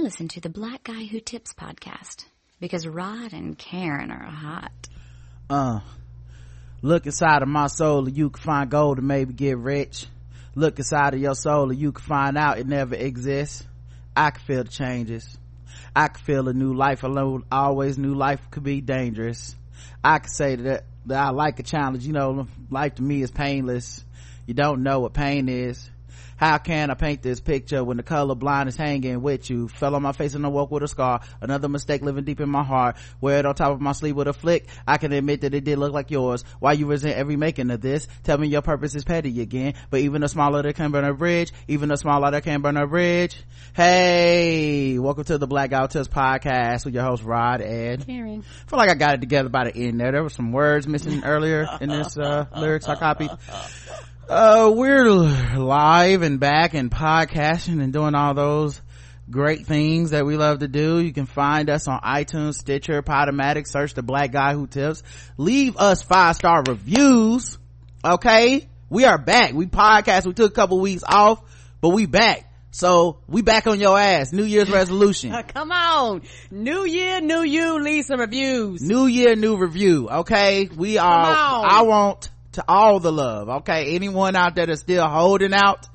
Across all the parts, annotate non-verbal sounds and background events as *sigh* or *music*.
Listen to the Black Guy Who Tips podcast because Rod and Karen are hot. Uh, look inside of my soul and you can find gold and maybe get rich. Look inside of your soul and you can find out it never exists. I can feel the changes. I can feel a new life alone. Always new life could be dangerous. I can say that, that I like a challenge. You know, life to me is painless. You don't know what pain is how can I paint this picture when the color blind is hanging with you? Fell on my face and I woke with a scar. Another mistake living deep in my heart. Wear it on top of my sleeve with a flick. I can admit that it did look like yours. Why you resent every making of this? Tell me your purpose is petty again. But even a smaller that can burn a bridge. Even a smaller that can burn a bridge. Hey, welcome to the Black Guy Who podcast with your host Rod Ed. Karen. I feel like I got it together by the end there. There were some words missing earlier in this uh, lyrics I copied uh we're live and back and podcasting and doing all those great things that we love to do you can find us on itunes stitcher podomatic search the black guy who tips leave us five star reviews okay we are back we podcast we took a couple weeks off but we back so we back on your ass. New Year's *laughs* resolution. *laughs* Come on. New year, new you, leave some reviews. New year, new review. Okay. We are, I want to all the love okay? Anyone out there that's still holding out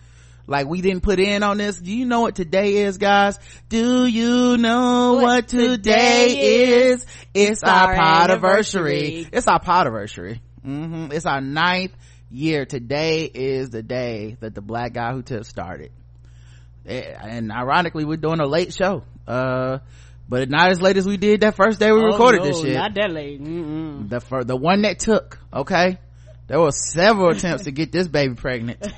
like we didn't put in on this do you know what today is guys? Do you know what, what today, is? it's our, our anniversary. it's our podiversary mm-hmm. it's our ninth year. Today is the day that the black guy who tips started. Eh, and ironically we're doing a late show. Uh but not as late as we did that first day we oh, recorded no, this shit. Not that late. Mm-mm. The the one that took, okay there were several attempts to get this baby pregnant. *laughs*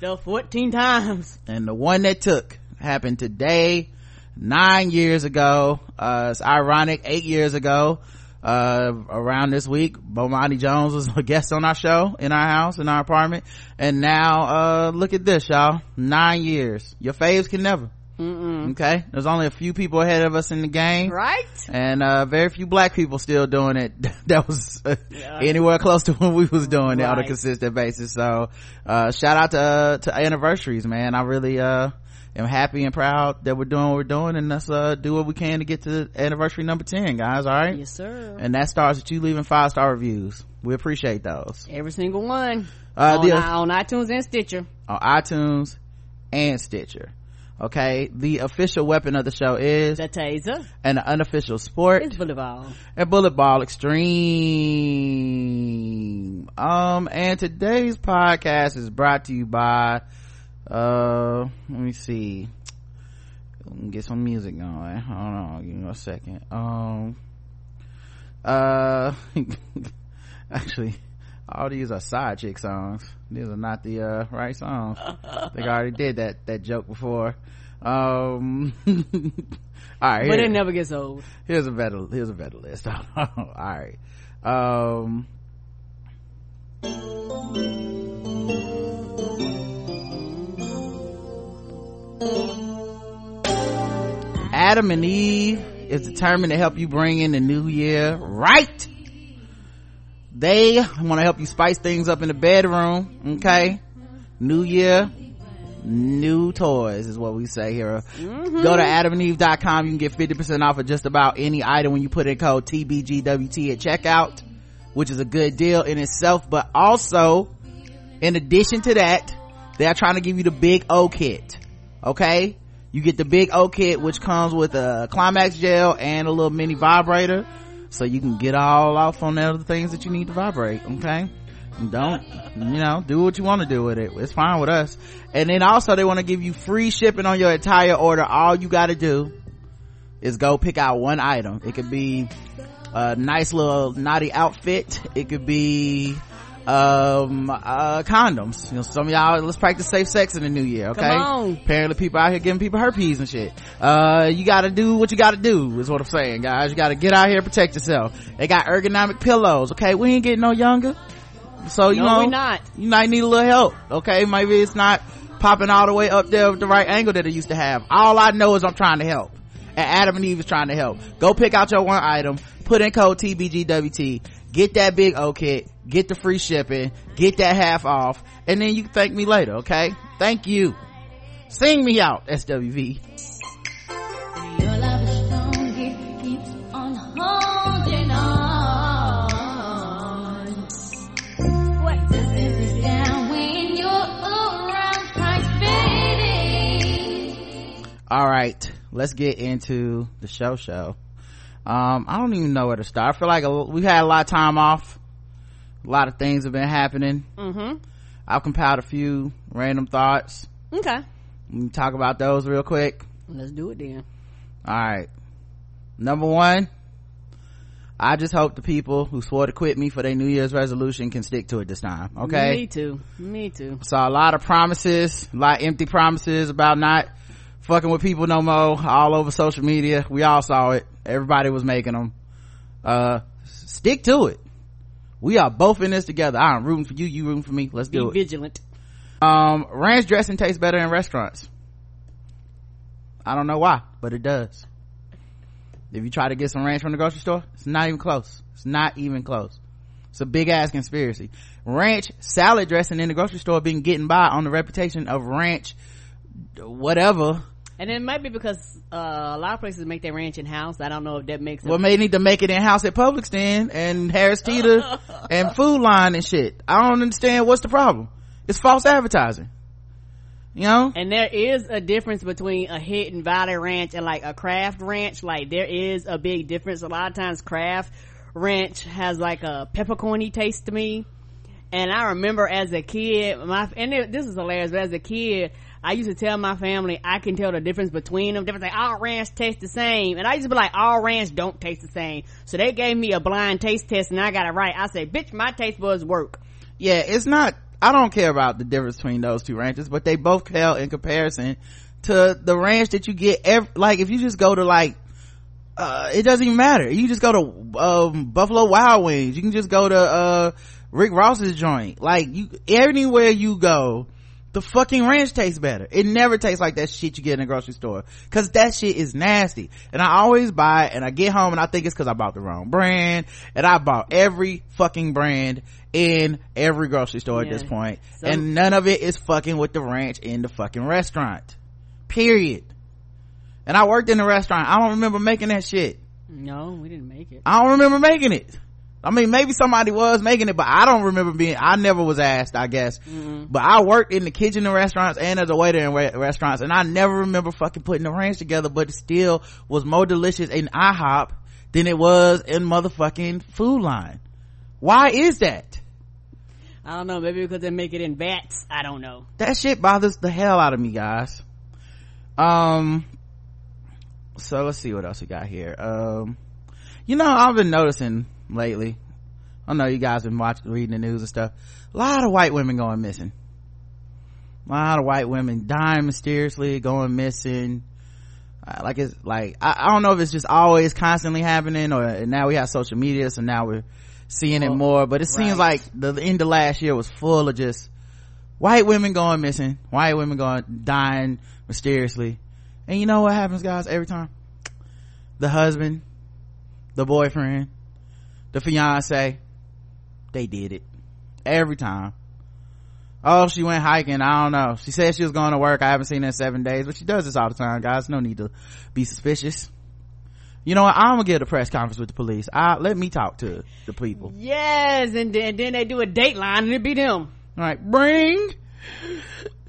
The 14 times. And the one that took happened today nine years ago. Uh it's ironic eight years ago uh around this week bomani jones was a guest on our show in our house in our apartment. And now uh look at this y'all. Nine years. Your faves can never Mm-mm. okay? There's only a few people ahead of us in the game. Right? And uh very few black people still doing it. *laughs* That was uh, yeah. anywhere close to *laughs* when we was doing right. it on a consistent basis. So uh shout out to uh, to anniversaries man. I really uh am happy and proud that we're doing what we're doing and let's uh do what we can to get to anniversary number 10 guys all right? Yes sir. And that starts with you leaving five star reviews. We appreciate those. Every single one. Uh on, the, on itunes and stitcher. On itunes and stitcher okay? The official weapon of the show is the taser. and the unofficial sport. Is bullet ball. And bullet ball extreme. Um and today's podcast is brought to you by uh let me see. Let me get some music going. Hold on give me a second. Um uh *laughs* actually all these are side chick songs. These are not the uh, right songs. I think i already did that that joke before. Um *laughs* all right but it never gets old. Here's a better here's a better list. *laughs* All right. Um adam and eve is determined to help you bring in the new year right they want to help you spice things up in the bedroom okay? New year new toys is what we say here. Mm-hmm. go to adamandeve.com you can get 50% off of just about any item when you put in code tbgwt at checkout which is a good deal in itself but also in addition to that they are trying to give you the big o kit okay? You get the big o kit which comes with a climax gel and a little mini vibrator so you can get all off on the other things that you need to vibrate okay? Don't you know do what you want to do with it. It's fine with us. And then also they want to give you free shipping on your entire order. All you got to do is go pick out one item. It could be a nice little naughty outfit. It could be um uh condoms. You know some of y'all let's practice safe sex in the new year okay? apparently people out here giving people herpes and shit. Uh you gotta do what you gotta do is what i'm saying guys. You gotta get out here protect yourself. They got ergonomic pillows okay? We ain't getting no younger. So you no, know we not. you might need a little help okay? Maybe it's not popping all the way up there with the right angle that it used to have. All i know is i'm trying to help. And adam and eve is trying to help. Go pick out your one item put in code tbgwt get that big o kit get the free shipping, get that half off, and then you can thank me later, okay? Thank you. Sing me out, SWV. All right, let's get into the show show. Um, I don't even know where to start. I feel like we had a lot of time off a lot of things have been happening mm-hmm i've compiled a few random thoughts okay talk about those real quick let's do it then all right number one I just hope the people who swore to quit me for their New Year's resolution can stick to it this time. Okay. Me too. Me too. Saw a lot of promises, a lot of empty promises about not fucking with people no more all over social media. We all saw it. Everybody was making them. Uh, stick to it. We are both in this together. I'm rooting for you. You rooting for me. Let's Be do it. vigilant. Um, ranch dressing tastes better in restaurants. I don't know why, but it does. If you try to get some ranch from the grocery store, it's not even close. It's not even close. It's a big ass conspiracy. Ranch salad dressing in the grocery store been getting by on the reputation of ranch whatever. And it might be because uh, a lot of places make their ranch in house. I don't know if that makes it. Well, may need to make it in house at Publix then and Harris Teeter *laughs* and Food Lion and shit. I don't understand what's the problem. It's false advertising. You know? And there is a difference between a Hidden Valley ranch and like a craft ranch. Like there is a big difference. A lot of times craft ranch has like a peppercorny taste to me. And I remember as a kid, my, and it, this is hilarious, but as a kid, I used to tell my family I can tell the difference between them. They say all ranch taste the same. And I used to be like, all ranch don't taste the same. So they gave me a blind taste test and I got it right. I said, bitch, my taste buds work. Yeah, it's not, I don't care about the difference between those two ranches, but they both pale in comparison to the ranch that you get every, like if you just go to like, uh, it doesn't even matter. You just go to, um, Buffalo Wild Wings. You can just go to, uh, Rick Ross's joint. Like you, anywhere you go, the fucking ranch tastes better. It never tastes like that shit you get in a grocery store. Cause that shit is nasty. And I always buy it and I get home and I think it's cause I bought the wrong brand. And I bought every fucking brand in every grocery store Yeah. at this point. Some- And none of it is fucking with the ranch in the fucking restaurant. Period. And I worked in the restaurant. I don't remember making that shit. No, we didn't make it. I don't remember making it. I mean, maybe somebody was making it, but I don't remember being, I never was asked, I guess. But I worked in the kitchen in restaurants and as a waiter in re- restaurants, and I never remember fucking putting the ranch together, but it still was more delicious in IHOP than it was in motherfucking Food Lion. Why is that? I don't know. Maybe because they make it in vats. I don't know. That shit bothers the hell out of me, guys. Um, so let's see what else we got here. Um, you know, I've been noticing lately. I know you guys been watching, reading the news and stuff. A lot of white women going missing. A lot of white women dying mysteriously, going missing. Uh, like it's like I, I don't know if it's just always constantly happening, or now we have social media, so now we're seeing it more. But it seems like the, the end of last year was full of just white women going missing, white women going dying mysteriously. And you know what happens, guys? Every time, the husband, the boyfriend, the fiance, they did it every time. Oh, she went hiking. I don't know. She said she was going to work. I haven't seen her in seven days, but she does this all the time, guys. No need to be suspicious. You know what? I'm gonna get a press conference with the police. I, let me talk to the people. Yes, and then, then they do a dateline and it be them. All right, bring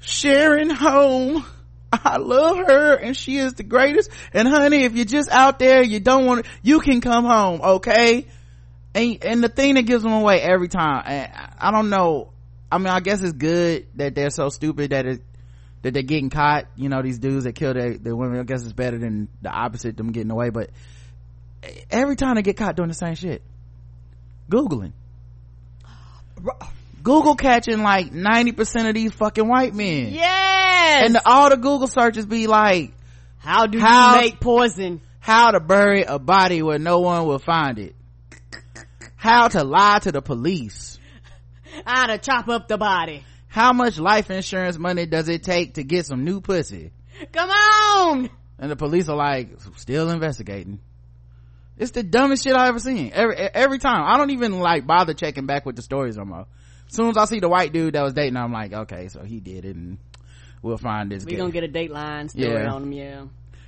Sharon home. I love her and she is the greatest. And honey, if you're just out there, you don't want to, you can come home, okay? And, and the thing that gives them away every time, and I don't know, I mean, I guess it's good that they're so stupid that it, that they're getting caught, you know, these dudes that kill their, their women, I guess it's better than the opposite, them getting away, but every time they get caught doing the same shit. Googling. Google catching like 90% of these fucking white men. Yes. And the, all the Google searches be like, how do How- you make poison? how to bury a body where no one will find it. How to lie to the police. How to chop up the body? How much life insurance money does it take to get some new pussy? Come on. And the police are like, still investigating. It's the dumbest shit I ever seen. Every, every time. I don't even like bother checking back with the stories no more. As soon as I see the white dude that was dating, I'm like, okay, so he did it and we'll find this We guy. gonna get a dateline story Yeah. on him yeah.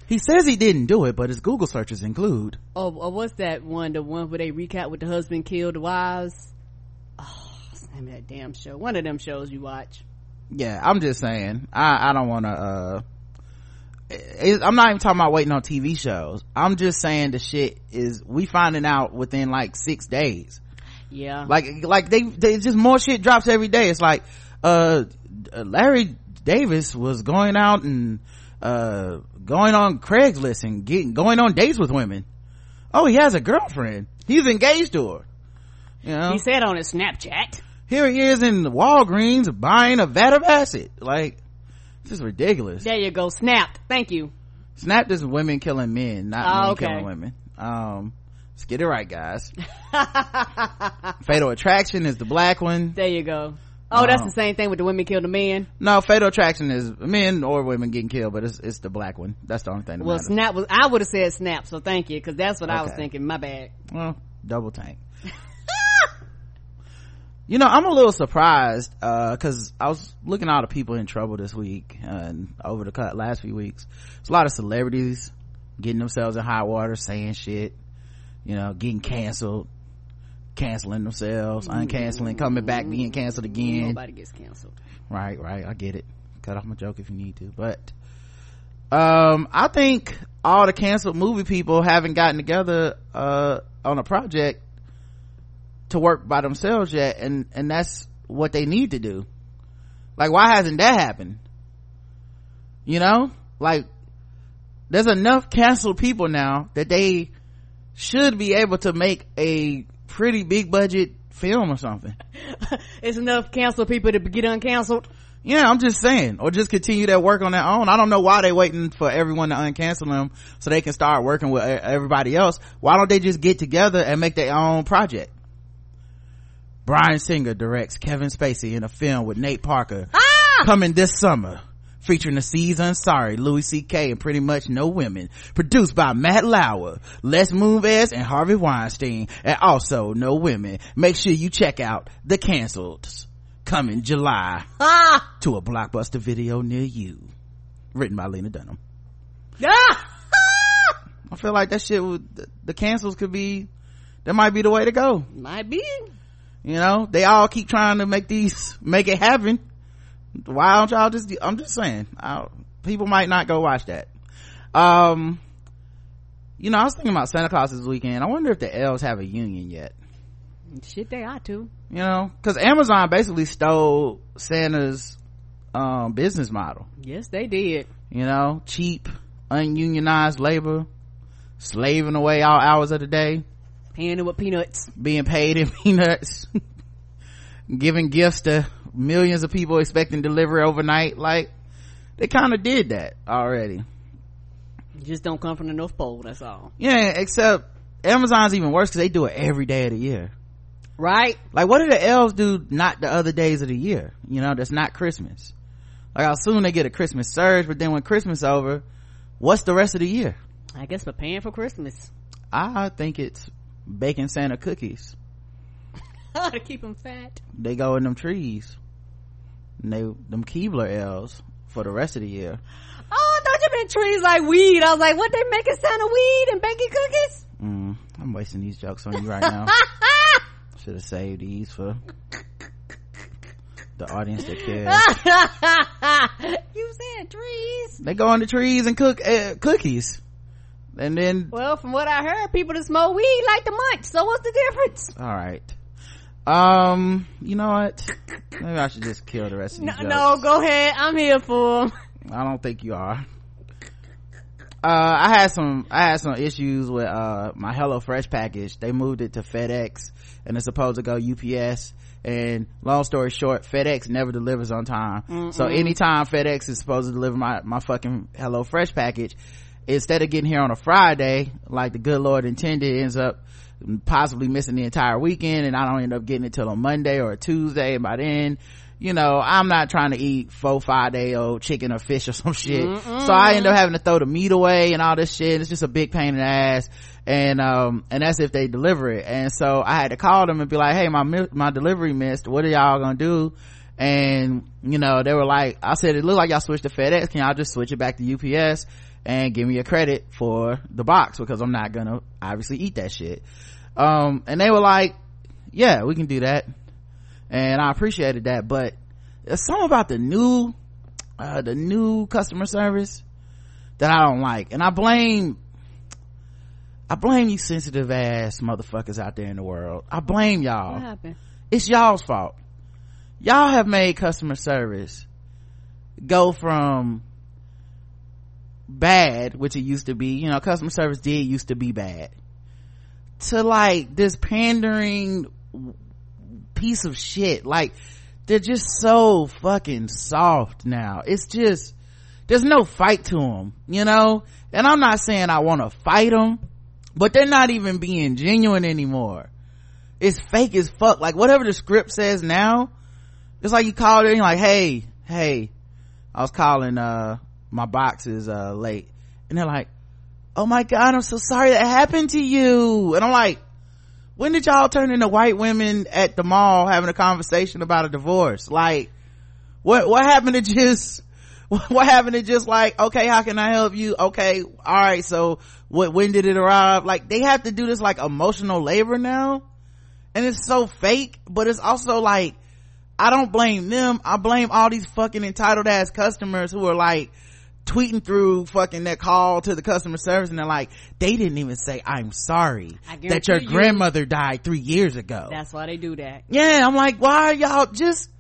He says he didn't do it, but his Google searches include. Oh, oh, what's that one? The one where they recap with the husband killed the wives? Oh, name that damn show? One of them shows you watch. Yeah, I'm just saying. I, I don't want to, uh, i'm not even talking about waiting on tv shows i'm just saying the shit is we finding out within like six days yeah like like they they just more shit drops every day it's like uh larry davis was going out and uh going on craigslist and getting going on dates with women. Oh he has a girlfriend. He's engaged to her. You know? He said on his snapchat. Here he is in the walgreens buying a vat of acid. Like this is ridiculous. There you go. Snapped thank you. Snap is women killing men not Oh, men okay. killing women. Um let's get it right guys. *laughs* Fatal attraction is the black one. There you go oh that's Um, the same thing with the women kill the men. No fatal attraction is men or women getting killed but it's it's the black one. That's the only thing that well matters. snap was i would have said snap so thank you because that's what i was thinking my bad. Well double tank. *laughs* You know i'm a little surprised uh because i was looking at all the people in trouble this week and over the cut last few weeks. There's a lot of celebrities getting themselves in hot water saying shit you know getting canceled canceling themselves uncanceling coming back being canceled again. Nobody gets canceled. Right right. I get it. Cut off my joke if you need to. But um i think all the canceled movie people haven't gotten together uh on a project to work by themselves yet and and that's what they need to do. Like why hasn't that happened? You know? Like there's enough canceled people now that they should be able to make a pretty big budget film or something *laughs* it's enough canceled people to get uncanceled yeah, I'm just saying, or just continue that work on their own. I don't know why they're waiting for everyone to uncancel them so they can start working with everybody else. Why don't they just get together and make their own project? Bryan Singer directs Kevin Spacey in a film with Nate Parker ah! coming this summer. Featuring the Aziz Ansari, Louis C.K., and pretty much no women. Produced by Matt Lauer, Les Moonves, and Harvey Weinstein, and also no women. Make sure you check out The Cancelled, coming July ah *laughs* to a blockbuster video near you. Written by Lena Dunham. ah *laughs* I feel like that shit would, the- the cancels could be, that might be the way to go. might be You know, they all keep trying to make these, make it happen. Why don't y'all just, I'm just saying, I, people might not go watch that. Um, you know, I was thinking about Santa Claus this weekend. I wonder if the elves have a union yet. shit they ought to You know, cause Amazon basically stole Santa's, um, business model. yes they did you know cheap ununionized labor slaving away all hours of the day paying with peanuts being paid in *laughs* peanuts giving gifts to millions of people expecting delivery overnight like they kind of did that already. Just don't come from the north pole that's all. Yeah except amazon's even worse because they do it every day of the year. Right? Like what do the elves do not the other days of the year? You know that's not christmas. Like i'll soon they get a christmas surge but then when christmas over what's the rest of the year? I guess preparing for christmas. I think it's baking Santa cookies. *laughs* to keep them fat. They go in them trees. And they, them Keebler elves for the rest of the year. oh I thought you meant trees like weed i was like what they making santa weed and baking cookies Mm, I'm wasting these jokes on you right now. *laughs* Should have saved these for the audience that cares. *laughs* you said trees They go on the trees and cook uh, cookies. And then, well from what i heard people that smoke weed like to munch so what's the difference alright. Um, you know what? Maybe I should just kill the rest of no, these jokes. no go ahead i'm here for 'em. I don't think you are. Uh, I had some, I had some issues with, uh, my HelloFresh package. They moved it to FedEx and it's supposed to go UPS. And long story short, FedEx never delivers on time. So anytime FedEx is supposed to deliver my, my fucking HelloFresh package, instead of getting here on a Friday, like the good Lord intended, ends up possibly missing the entire weekend and I don't end up getting it till a Monday or a Tuesday. And by then, you know, I'm not trying to eat four, five day old chicken or fish or *laughs* some shit. So I end up having to throw the meat away and all this shit. It's just a big pain in the ass. And, um, and that's if they deliver it. And so I had to call them and be like, Hey, my, my delivery missed. What are y'all gonna do? And, you know, they were like, I said, it looked like y'all switched to FedEx. Can y'all just switch it back to UPS and give me a credit for the box? Because I'm not gonna obviously eat that shit. Um, and they were like, yeah, we can do that and I appreciated that. But there's something about the new, uh, the new customer service that I don't like. And I blame, I blame you sensitive ass motherfuckers out there in the world. I blame y'all. What happened? It's y'all's fault. Y'all have made customer service go from bad, which it used to be, you know, customer service did used to be bad, to like this pandering piece of shit. Like, they're just so fucking soft now. It's just, there's no fight to them, you know? And I'm not saying I want to fight them, but they're not even being genuine anymore. It's fake as fuck. Like, whatever the script says now, it's like you call it and you're like, hey, hey, I was calling, uh, my box is, uh, late. And they're like, oh my god, I'm so sorry that happened to you. And I'm like, when did y'all turn into white women at the mall having a conversation about a divorce? Like, what, what happened to just, *laughs* what happened to just like, okay, how can I help you? Okay, alright, so what, when did it arrive? Like, they have to do this like emotional labor now. And it's so fake, but it's also like, I don't blame them. I blame all these fucking entitled ass customers who are like, tweeting through fucking that call to the customer service and they're like they didn't even say i'm sorry that your you- grandmother died three years ago That's why they do that. yeah i'm like why are y'all just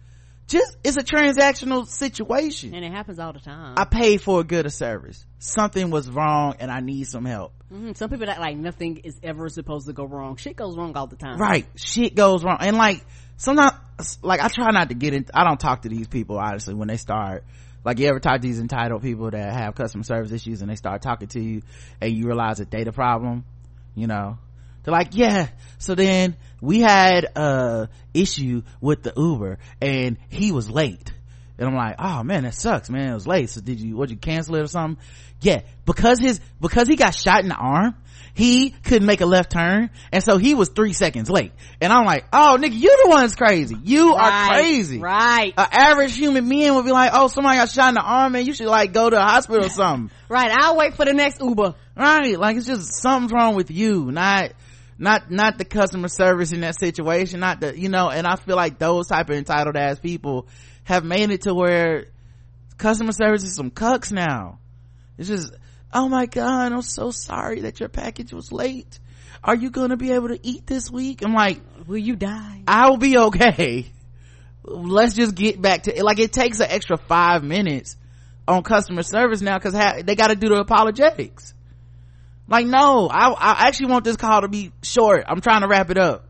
just it's a transactional situation And it happens all the time. i paid for a good of service something was wrong and i need some help Mhm. Some people act like nothing is ever supposed to go wrong. Shit goes wrong all the time. right shit goes wrong and like sometimes like i try not to get in i don't talk to these people honestly when they start like you ever talk to these entitled people that have customer service issues and they start talking to you and you realize that they the problem you know? They're like yeah so then we had a issue with the uber and he was late. And i'm like oh man that sucks man. It was late. So did you would you cancel it or something? Yeah because his because he got shot in the arm he couldn't make a left turn and so he was three seconds late and i'm like oh nigga you the one's crazy you are crazy Right. an average human being would be like, oh, somebody got shot in the arm, and you should like go to a hospital or *laughs* something. right. I'll wait for the next Uber. right? Like it's just something's wrong with you, not, not, not the customer service in that situation, not the, you know, and I feel like those type of entitled ass people have made it to where customer service is some cucks now. It's just, oh my god, I'm so sorry that your package was late. Are you gonna be able to eat this week? I'm like, Will you die? I'll be okay. Let's just get back to it. like it takes an extra five minutes on customer service now because ha- they got to do the apologetics. Like, no, I, I actually want this call to be short. I'm trying to wrap it up.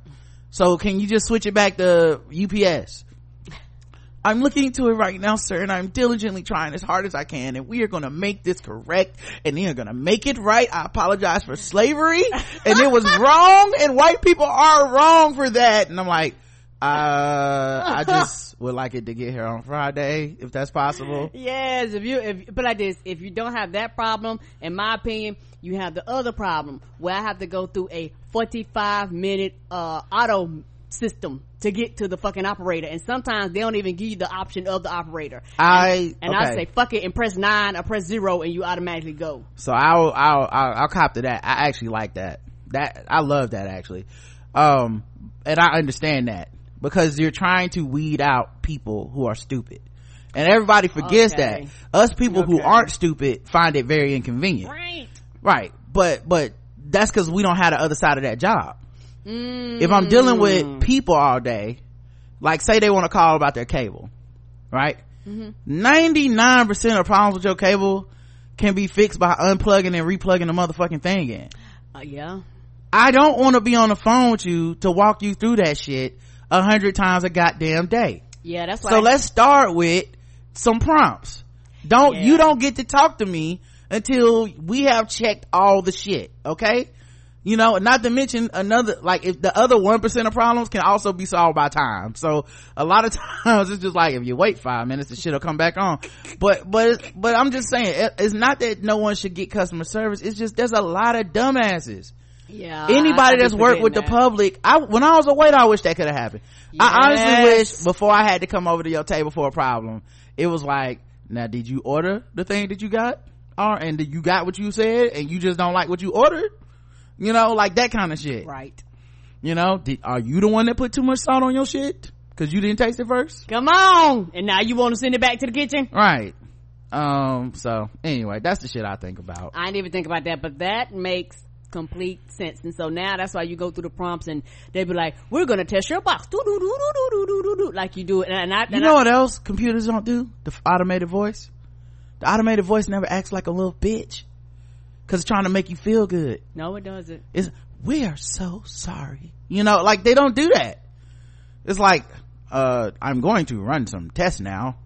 So can you just switch it back to UPS? I'm looking into it right now, sir, and I'm diligently trying as hard as I can, and we are gonna make this correct, and then are gonna make it right. I apologize for slavery, and it was *laughs* wrong, and white people are wrong for that. And I'm like, uh, I *laughs* just would like it to get here on Friday, if that's possible. Yes, if you if but like this, if you don't have that problem, in my opinion, you have the other problem where I have to go through a forty five minute uh auto system to get to the fucking operator, and sometimes they don't even give you the option of the operator. I, And I okay. say fuck it and press nine or press zero, and you automatically go. So I'll, I'll, I'll, I'll cop to that. I actually like that. That, I love that actually. Um, and I understand that because you're trying to weed out people who are stupid. And everybody forgets Okay. that. Us people who aren't stupid find it very inconvenient. Right. Right. But, but that's cause we don't have the other side of that job. If I'm dealing Mm. with people all day, like say they want to call about their cable, right? Mm-hmm. 99% of problems with your cable can be fixed by unplugging and replugging the motherfucking thing in. Uh, yeah. I don't want to be on the phone with you to walk you through that shit a hundred times a goddamn day. Yeah, that's why. So let's start with some prompts. Don't, Yeah. you don't get to talk to me until we have checked all the shit, okay? You know, not to mention another, like if the other 1% of problems can also be solved by time. So a lot of *laughs* times it's just like if you wait five minutes, the shit will come back on. But, but, but I'm just saying, it- it's not that no one should get customer service. It's just there's a lot of dumbasses yeah, anybody that's worked with the public i when i was a waiter i wish that could have happened i honestly wish before i had to come over to your table for a problem it was like now did you order the thing that you got or and did you got what you said and you just don't like what you ordered you know like that kind of shit Right. you know did, are you the one that put too much salt on your shit because you didn't taste it first Come on, and now you want to send it back to the kitchen? right um so anyway that's the shit i think about I didn't even think about that, but that makes complete sense. And so now that's why you go through the prompts and they be like, we're going to test your box. Do, do, do, do, do, do, do, do, like you do it. And I, and you know I, what else computers don't do the automated voice the automated voice never acts like a little bitch because it's trying to make you feel good. No, it doesn't. it's we are so sorry. You know like they don't do that. It's like uh i'm going to run some tests now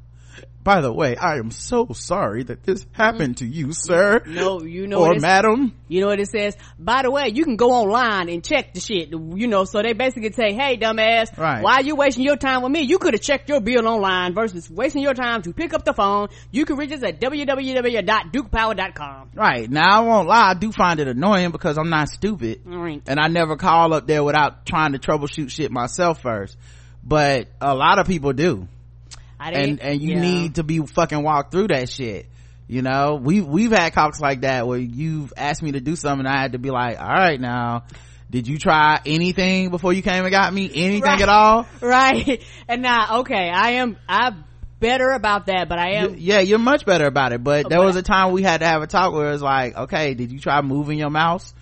by the way i am so sorry that this mm-hmm. happened to you sir No, you know or madam You know what it says? By the way, you can go online and check the shit. You know, so they basically say, hey, dumbass, Right. why you wasting your time with me? You could have checked your bill online versus wasting your time to pick up the phone. You can reach us at www.dukepower.com. right now i won't lie i do find it annoying because i'm not stupid right. and I never call up there without trying to troubleshoot shit myself first. But a lot of people do. I And, and you yeah. need to be fucking walk through that shit. You know, we, we've had talks like that where you've asked me to do something and I had to be like, all right now, did you try anything before you came and got me? Anything Right. at all? *laughs* Right. And now, okay, I am, I'm better about that, but I am, yeah, you're much better about it. But uh, there But was a time we had to have a talk where it was like, okay, did you try moving your mouse?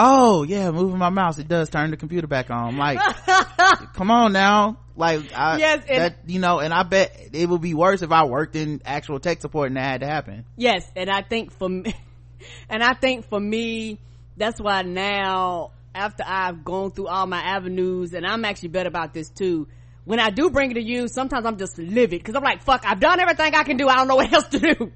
Oh yeah, moving my mouse. It does turn the computer back on. I'm like, *laughs* come on now. Like, I, Yes, and- that, you know, and I bet it would be worse if I worked in actual tech support and that had to happen. yes, and I think for me, *laughs* and I think for me, that's why now, after I've gone through all my avenues, and I'm actually better about this too, when I do bring it to you, sometimes I'm just livid, cause I'm like, fuck, I've done everything I can do, I don't know *laughs* what else to do.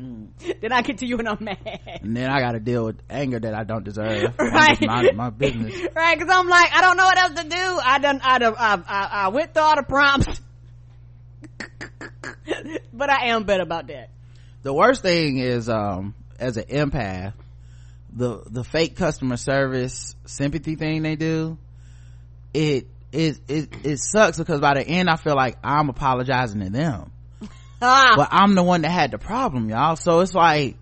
Mm. then I get to you and I'm mad. And then I gotta deal with anger that I don't deserve. *laughs* Right. minding my business. *laughs* right, cause I'm like, I don't know what else to do. I done, I done, I, I, I went through all the prompts. *laughs* but I am better about that. the worst thing is um as an empath the the fake customer service sympathy thing they do it it it, it sucks because by the end i feel like i'm apologizing to them Ah, but i'm the one that had the problem y'all. So it's like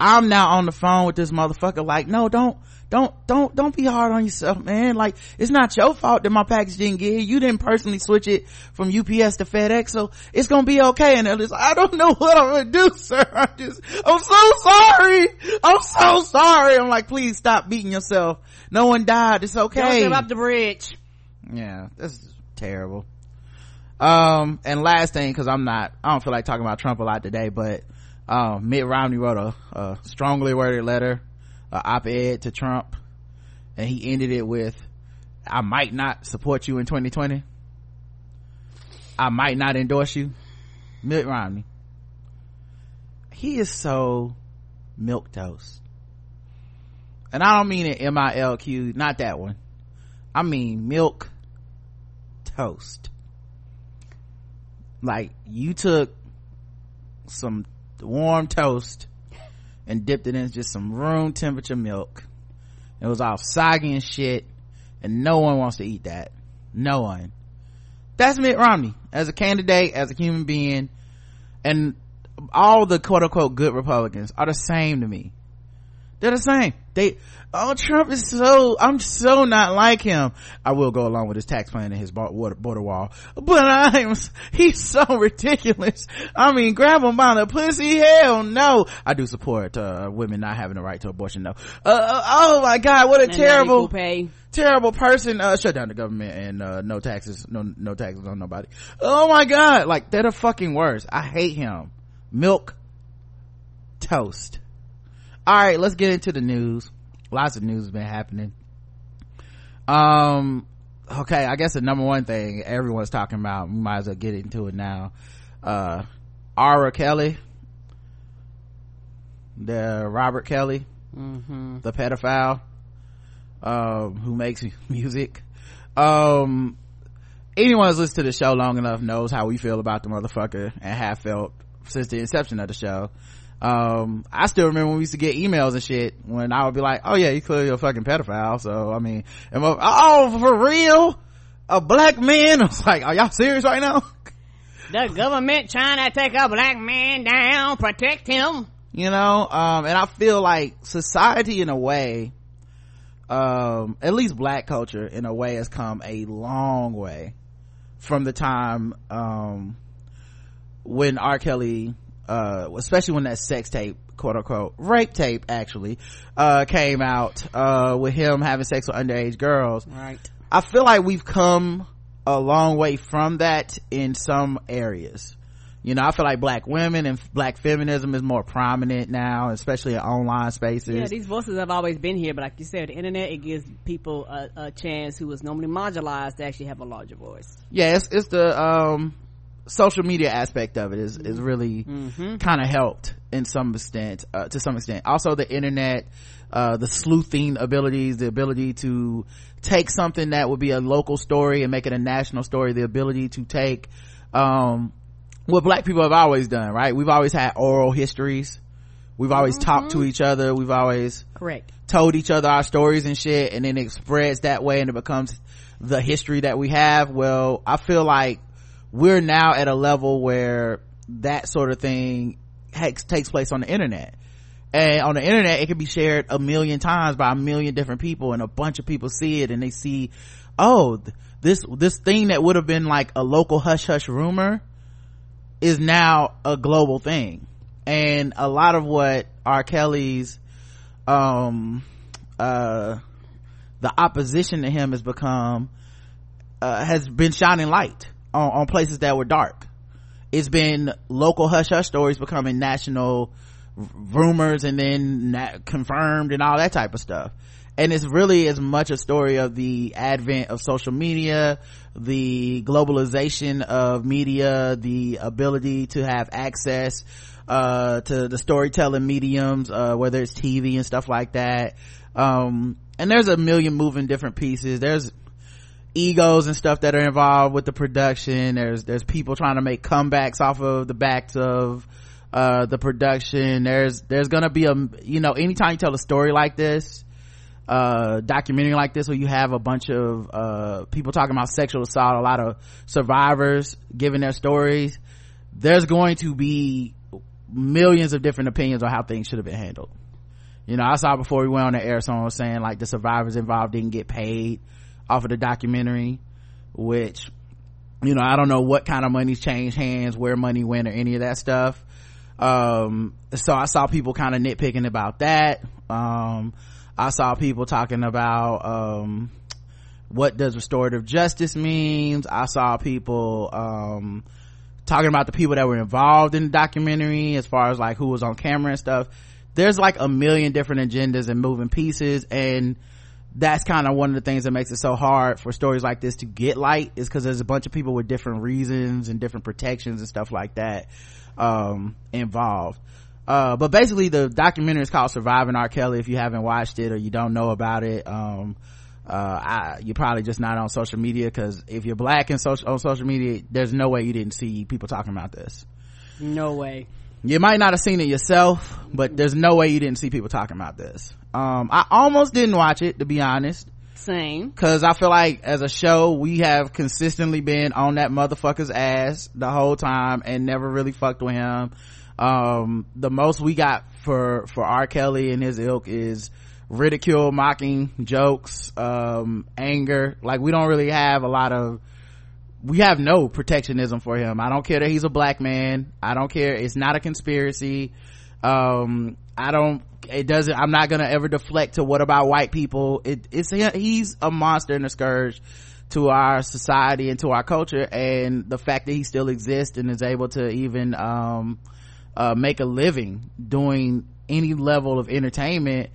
i'm now on the phone with this motherfucker like no don't don't don't don't be hard on yourself man. Like it's not your fault that my package didn't get here you didn't personally switch it from ups to fedex so it's gonna be okay. And they're just i don't know what i'm gonna do *laughs* sir. I'm just i'm so sorry. I'm so sorry. I'm like please stop beating yourself. No one died. It's don't okay. give up the bridge. yeah this is terrible um and last thing because i'm not i don't feel like talking about trump a lot today but um mitt romney wrote a, a strongly worded letter op-ed to trump and he ended it with i might not support you in 2020 i might not endorse you. Mitt romney. He is so milk toast and i don't mean it m-i-l-q not that one. I mean milk toast like you took some warm toast and dipped it in just some room temperature milk. It was all soggy and shit and no one wants to eat that. No one. That's mitt romney. As a candidate as a human being and all the quote unquote good republicans are the same to me. They're the same. They oh trump is so i'm so not like him. I will go along with his tax plan and his border wall. But i'm he's so ridiculous. I mean grab him by the pussy hell no. I do support uh, women not having the right to abortion though. Uh, uh, oh my god what a And terrible pay. terrible person. Uh shut down the government and uh no taxes no no taxes on nobody. Oh my god like they're the fucking worst. I hate him. Milk toast. All right let's get into the news lots of news has been happening. Um okay i guess the number one thing everyone's talking about we might as well get into it now. Uh R. Kelly the robert kelly Mm-hmm. the pedophile um who makes *laughs* music. Um anyone who's listened to the show long enough knows how we feel about the motherfucker and have felt since the inception of the show um i still remember when we used to get emails and shit when i would be like oh yeah you clearly a fucking pedophile. So i mean I- oh for real? A black man? *laughs* I was like are y'all serious right now? *laughs* The government trying to take a black man down, protect him. you know um and i feel like society in a way um at least black culture in a way has come a long way from the time um when r. Kelly uh especially when that sex tape quote unquote rape tape actually uh came out uh with him having sex with underage girls. Right. I feel like we've come a long way from that in some areas. You know i feel like black women and black feminism is more prominent now especially in online spaces. Yeah these voices have always been here but like you said the internet it gives people a, a chance who was normally marginalized to actually have a larger voice. Yeah it's, it's the um social media aspect of it is is really mm-hmm. kind of helped in some extent uh, to some extent. Also the internet uh, the sleuthing abilities the ability to take something that would be a local story and make it a national story the ability to take um, what black people have always done right? We've always had oral histories. We've always Mm-hmm. talked to each other. We've always correct. told each other our stories and shit and then it spreads that way and it becomes the history that we have. Well i feel like we're now at a level where that sort of thing takes takes place on the internet. And on the internet it can be shared a million times by a million different people and a bunch of people see it and they see oh this this thing that would have been like a local hush hush rumor is now a global thing. And a lot of what r. Kelly's um uh the opposition to him has become uh, has been shining light on, on places that were dark. It's been local hush hush stories becoming national rumors and then confirmed and all that type of stuff. And it's really as much a story of the advent of social media the globalization of media the ability to have access uh, to the storytelling mediums uh, whether it's tv and stuff like that. Um, and there's a million moving different pieces. There's egos and stuff that are involved with the production. There's there's people trying to make comebacks off of the backs of uh, the production. There's there's gonna be a you know anytime you tell a story like this uh documentary like this where you have a bunch of uh people talking about sexual assault a lot of survivors giving their stories there's going to be millions of different opinions on how things should have been handled. You know i saw before we went on the air someone was saying like the survivors involved didn't get paid off of the documentary which you know i don't know what kind of money's changed hands where money went or any of that stuff. Um so i saw people kind of nitpicking about that. Um i saw people talking about um what does restorative justice means. I saw people um talking about the people that were involved in the documentary as far as like who was on camera and stuff. There's like a million different agendas and moving pieces and that's kind of one of the things that makes it so hard for stories like this to get light is because there's a bunch of people with different reasons and different protections and stuff like that um, involved. Uh, but basically the documentary is called surviving r. Kelly. If you haven't watched it or you don't know about it um, uh, I, you're probably just not on social media because if you're black and social on social media there's no way you didn't see people talking about this. No way. You might not have seen it yourself but there's no way you didn't see people talking about this um, i almost didn't watch it to be honest. Same. Because i feel like as a show we have consistently been on that motherfucker's ass the whole time and never really fucked with him. Um, the most we got for for r. Kelly and his ilk is ridicule mocking jokes um, anger. Like we don't really have a lot of we have no protectionism for him. I don't care that he's a black man. I don't care. It's not a conspiracy. Um i don't it doesn't i'm not gonna ever deflect to what about white people. It, it's he's a monster and a scourge to our society and to our culture and the fact that he still exists and is able to even um uh make a living doing any level of entertainment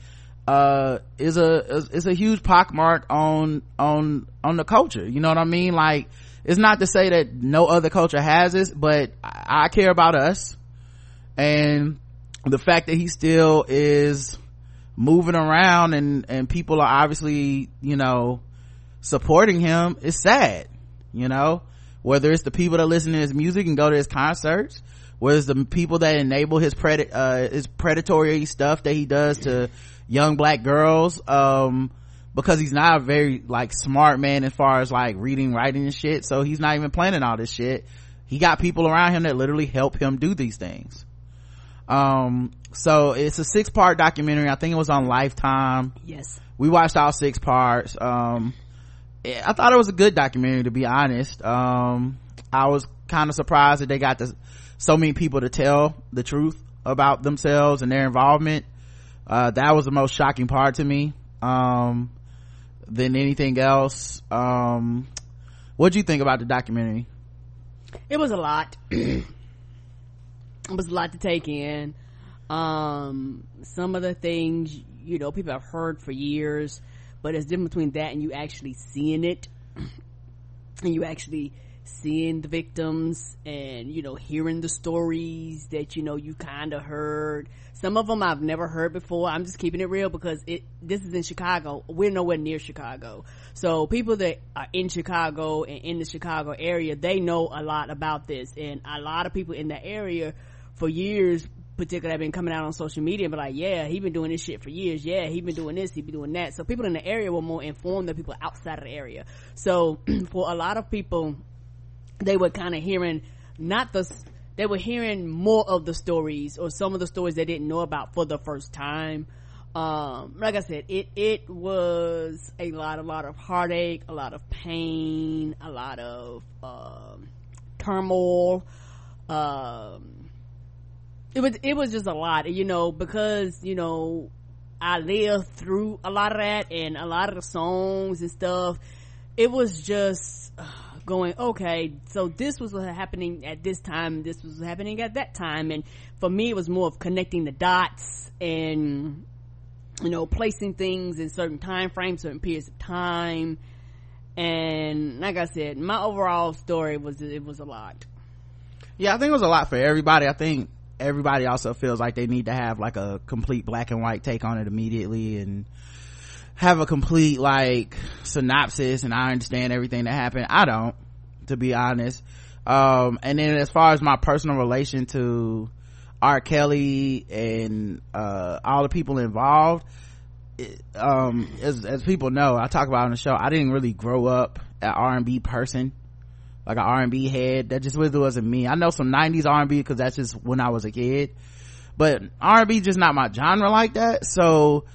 uh is a is a huge pockmark on on on the culture. You know what i mean? Like it's not to say that no other culture has this but i, I care about us. And the fact that he still is moving around and and people are obviously you know supporting him is sad you know? Whether it's the people that listen to his music and go to his concerts whether it's the people that enable his pred uh his predatory stuff that he does to young black girls um because he's not a very like smart man as far as like reading writing and shit so he's not even planning all this shit. He got people around him that literally help him do these things um so it's a six part documentary. I think it was on lifetime. Yes. We watched all six parts. Um i thought it was a good documentary to be honest. Um i was kind of surprised that they got the so many people to tell the truth about themselves and their involvement. Uh, that was the most shocking part to me. Um, than anything else. Um, what do you think about the documentary? It was a lot *clears throat* it was a lot to take in. Um, some of the things you know people have heard for years but it's different between that and you actually seeing it. *clears throat* And you actually seeing the victims and you know hearing the stories that you know you kind of heard. Some of them i've never heard before. I'm just keeping it real because it this is in chicago. We're nowhere near chicago. So people that are in chicago and in the chicago area they know a lot about this. And a lot of people in the area for years particularly have been coming out on social media but like yeah he been doing this shit for years. Yeah he been doing this he been doing that. So people in the area were more informed than people outside of the area. So *clears throat* for a lot of people they were kind of hearing not the they were hearing more of the stories or some of the stories they didn't know about for the first time. Um, like i said it it was a lot a lot of heartache a lot of pain a lot of um, turmoil um, it was it was just a lot you know because you know i lived through a lot of that and a lot of the songs and stuff. It was just uh, going okay so this was happening at this time this was happening at that time. And for me it was more of connecting the dots and you know placing things in certain time frames certain periods of time. And like i said my overall story was it was a lot. Yeah i think it was a lot for everybody i think everybody also feels like they need to have like a complete black and white take on it immediately and have a complete like synopsis and I understand everything that happened. I don't, to be honest. Um, and then as far as my personal relation to R. Kelly and, uh, all the people involved, it, um, as, as people know, I talk about on the show, I didn't really grow up an R&B person, like an R&B head. That just really wasn't me. I know some 90s R&B because that's just when I was a kid, but R&B just not my genre like that. So,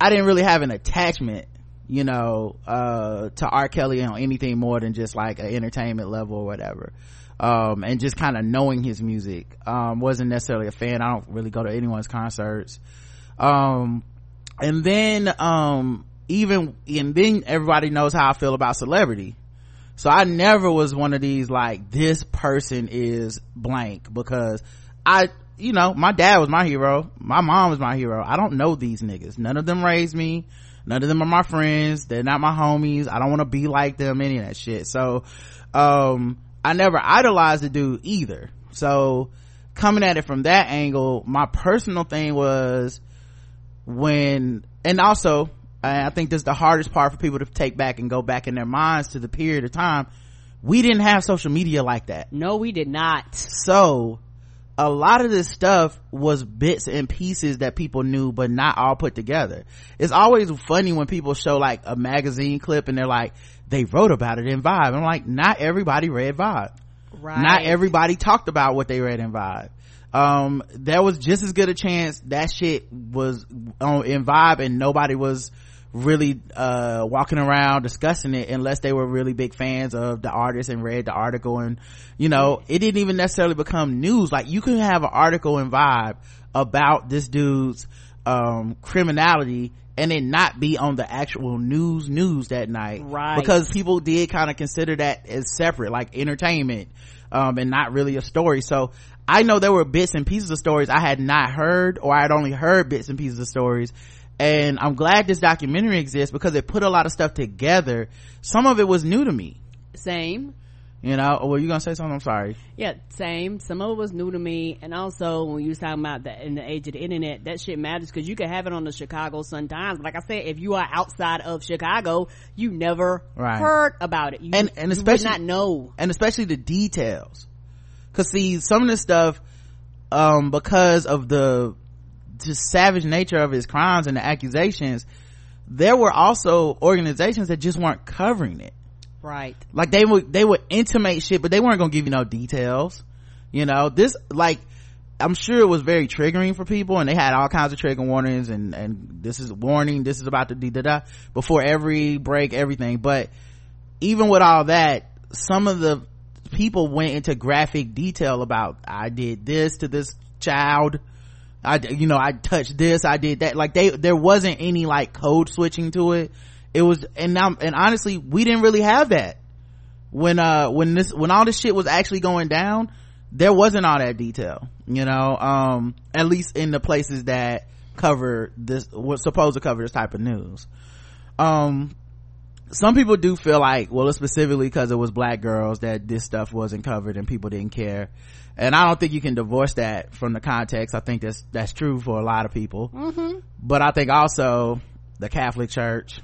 I didn't really have an attachment, you know, uh, to R. Kelly on anything more than just like an entertainment level or whatever. Um, and just kind of knowing his music. Um, wasn't necessarily a fan. I don't really go to anyone's concerts. Um, and then, um, even, and then everybody knows how I feel about celebrity. So I never was one of these like, this person is blank because I, you know, my dad was my hero. My mom was my hero. I don't know these niggas. None of them raised me. None of them are my friends. They're not my homies. I don't want to be like them, any of that shit. So, um, I never idolized the dude either. So, coming at it from that angle, my personal thing was when, and also, I think this is the hardest part for people to take back and go back in their minds to the period of time. We didn't have social media like that. No, we did not. So, a lot of this stuff was bits and pieces that people knew but not all put together it's always funny when people show like a magazine clip and they're like they wrote about it in vibe i'm like not everybody read vibe right not everybody talked about what they read in vibe um there was just as good a chance that shit was on in vibe and nobody was really uh walking around discussing it unless they were really big fans of the artist and read the article. And you know it didn't even necessarily become news. Like you can have an article in vibe about this dude's um criminality and it not be on the actual news news that night. Right. Because people did kind of consider that as separate like entertainment um and not really a story. So i know there were bits and pieces of stories i had not heard or i had only heard bits and pieces of stories and i'm glad this documentary exists because it put a lot of stuff together. Some of it was new to me. Same. You know were you gonna say something? I'm sorry. Yeah same. Some of it was new to me. And also when you was talking about that in the age of the internet that shit matters because you can have it on the chicago sun times. Like i said if you are outside of chicago you never Right. heard about it. You, And- and especially- not know. and especially the details. Because see some of this stuff um because of the just savage nature of his crimes and the accusations there were also organizations that just weren't covering it. Right. Like they would they would intimate shit but they weren't gonna give you no details. You know this like i'm sure it was very triggering for people and they had all kinds of trigger warnings and and this is warning this is about to da da da before every break everything. But even with all that some of the people went into graphic detail about i did this to this child i you know i touched this i did that. Like they there wasn't any like code switching to it. It was and now and honestly we didn't really have that. When uh when this when all this shit was actually going down there wasn't all that detail you know? Um at least in the places that cover this was supposed to cover this type of news. Um some people do feel like well it's specifically because it was black girls that this stuff wasn't covered and people didn't care and i don't think you can divorce that from the context. I think that's that's true for a lot of people. Mm-hmm. but i think also the catholic church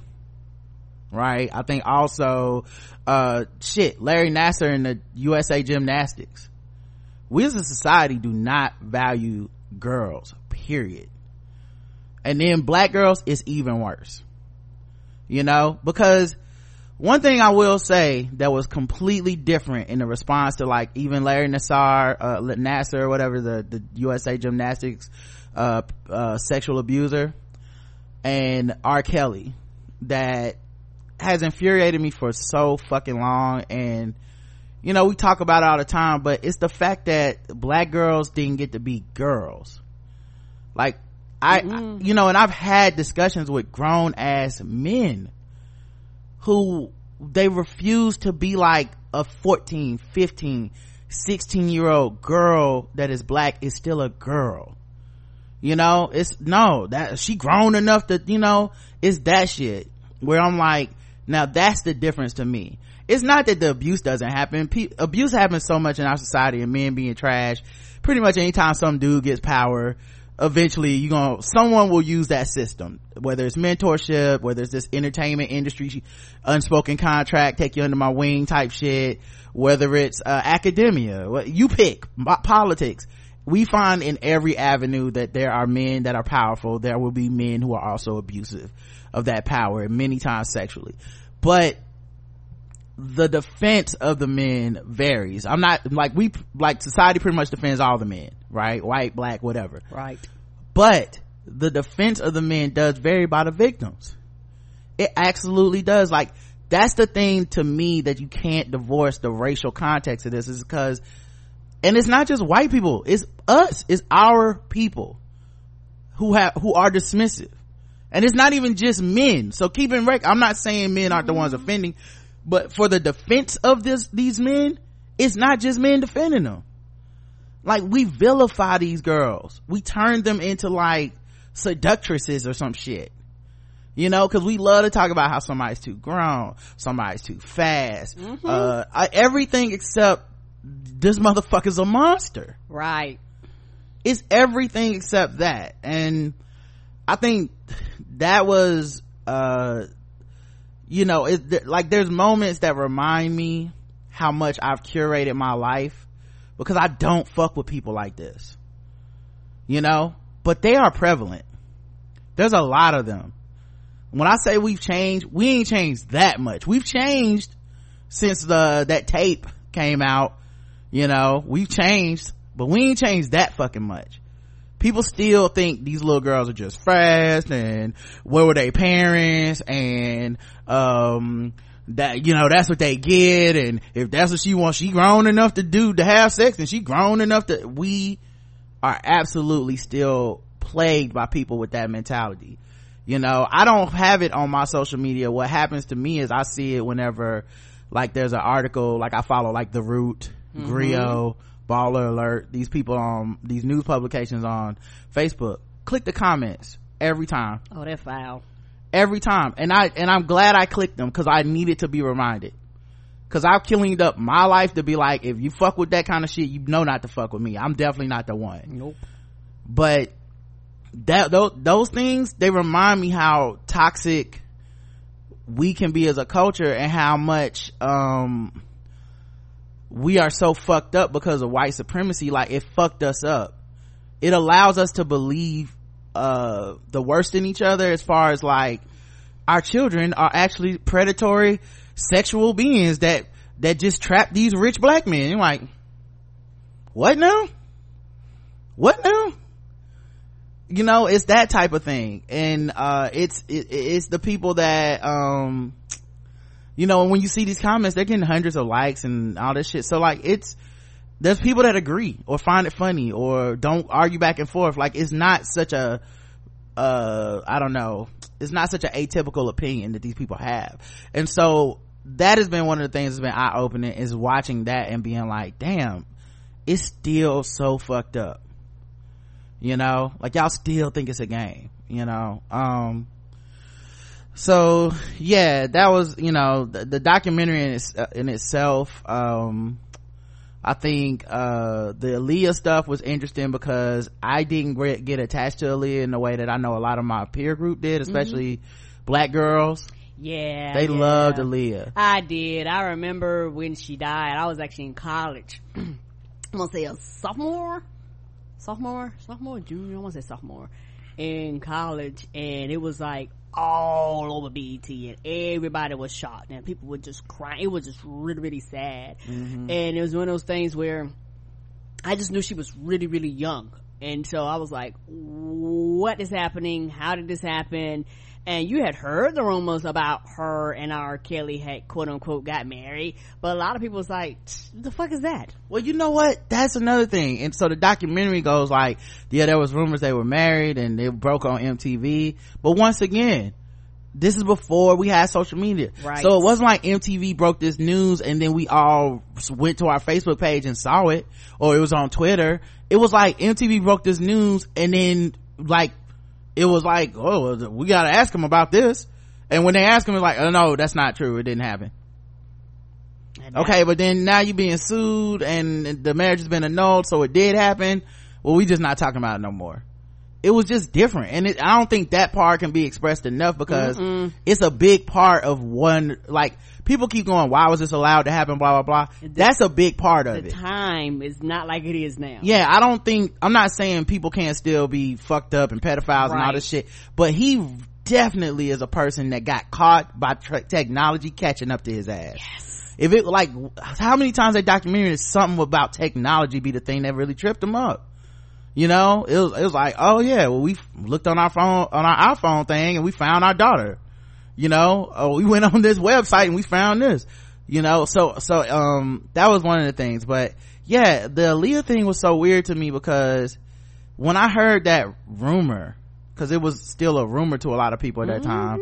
right? I think also uh shit larry nassar and the usa gymnastics. We as a society do not value girls period. And then black girls is even worse. You know? Because one thing i will say that was completely different in the response to like even larry nassar uh nassar or whatever the the usa gymnastics uh uh sexual abuser and r. Kelly that has infuriated me for so fucking long. And you know we talk about it all the time but it's the fact that black girls didn't get to be girls. Like I, I you know and i've had discussions with grown ass men who they refuse to be like a 14 15 16 year old girl that is black is still a girl. You know it's no that she grown enough to you know it's that shit where i'm like now that's the difference to me. It's not that the abuse doesn't happen. Pe- abuse happens so much in our society and men being trash. Pretty much anytime some dude gets power eventually you gonna someone will use that system. Whether it's mentorship whether it's this entertainment industry unspoken contract take you under my wing type shit. Whether it's uh, academia you pick politics. We find in every avenue that there are men that are powerful there will be men who are also abusive of that power and many times sexually. But the defense of the men varies. I'm not like we like society pretty much defends all the men right? White black whatever. Right. But the defense of the men does vary by the victims. It absolutely does. Like that's the thing to me that you can't divorce the racial context of this is because and it's not just white people. It's us. It's our people who have who are dismissive. And it's not even just men. So keep in rec i'm not saying men aren't the ones mm-hmm. offending but for the defense of this these men it's not just men defending them. Like we vilify these girls. We turn them into like seductresses or some shit. You know because we love to talk about how somebody's too grown somebody's too fast mm-hmm. uh I, everything except this motherfucker's a monster. Right. It's everything except that. And i think that was uh you know it like there's moments that remind me how much i've curated my life because i don't fuck with people like this you know? But they are prevalent. There's a lot of them. When i say we've changed we ain't changed that much. We've changed since the that tape came out you know? We've changed but we ain't changed that fucking much people still think these little girls are just fast and where were their parents and um that you know that's what they get and if that's what she wants she grown enough to do to have sex and she grown enough to we are absolutely still plagued by people with that mentality you know i don't have it on my social media what happens to me is i see it whenever like there's an article like i follow like the root mm-hmm. grio baller alert these people on these news publications on facebook. Click the comments every time. Oh they're foul. Every time. And i and i'm glad i clicked them because i needed to be reminded. Because i've cleaned up my life to be like if you fuck with that kind of shit you know not to fuck with me. I'm definitely not the one. Nope. But that those, those things they remind me how toxic we can be as a culture and how much um we are so fucked up because of white supremacy like it fucked us up. It allows us to believe uh the worst in each other as far as like our children are actually predatory sexual beings that that just trap these rich black men. You're like what now? What now? You know it's that type of thing. And uh it's it, it's the people that um you know and when you see these comments they're getting hundreds of likes and all this shit. So like it's there's people that agree or find it funny or don't argue back and forth. Like it's not such a uh i don't know. It's not such an atypical opinion that these people have. And so that has been one of the things that's been eye-opening is watching that and being like damn it's still so fucked up. You know? Like y'all still think it's a game you know? Um so yeah that was you know the, the documentary in, its, uh, in itself um I think uh the Aaliyah stuff was interesting because I didn't get attached to Aaliyah in the way that I know a lot of my peer group did, especially mm-hmm. black girls. Yeah. They yeah. loved Aaliyah. I did. I remember when she died, I was actually in college. *clears throat* I'm gonna say a sophomore? Sophomore? Sophomore? Junior? I wanna say sophomore. In college and it was like all over BET and everybody was shocked and people were just crying. It was just really, really sad. Mm-hmm. And it was one of those things where I just knew she was really, really young. And so I was like, what is happening? How did this happen? And you had heard the rumors about her and R. Kelly had quote unquote got married, but a lot of people was like, the fuck is that? Well, you know what? That's another thing. And so the documentary goes like, yeah, there was rumors they were married and they broke on MTV. But once again, this is before we had social media. Right. So it wasn't like MTV broke this news and then we all went to our Facebook page and saw it or it was on Twitter. It was like MTV broke this news and then like it was like, oh, we gotta ask him about this. And when they ask him, it's like, oh no, that's not true. It didn't happen. Okay, but then now you're being sued and the marriage has been annulled, so it did happen. Well, we just not talking about it no more. It was just different. And it, I don't think that part can be expressed enough because Mm-mm. it's a big part of one, like, people keep going, why was this allowed to happen, blah, blah, blah. The, That's a big part of the it. time is not like it is now. Yeah, I don't think, I'm not saying people can't still be fucked up and pedophiles right. and all this shit, but he definitely is a person that got caught by technology catching up to his ass. Yes. If it like, how many times that documentary is something about technology be the thing that really tripped him up? You know, it was, it was like, oh yeah, well we looked on our phone, on our iPhone thing and we found our daughter you know? Oh, we went *laughs* on this website and we found this you know? So so um that was one of the things. But yeah the Aaliyah thing was so weird to me because when I heard that rumor because it was still a rumor to a lot of people at that mm-hmm. time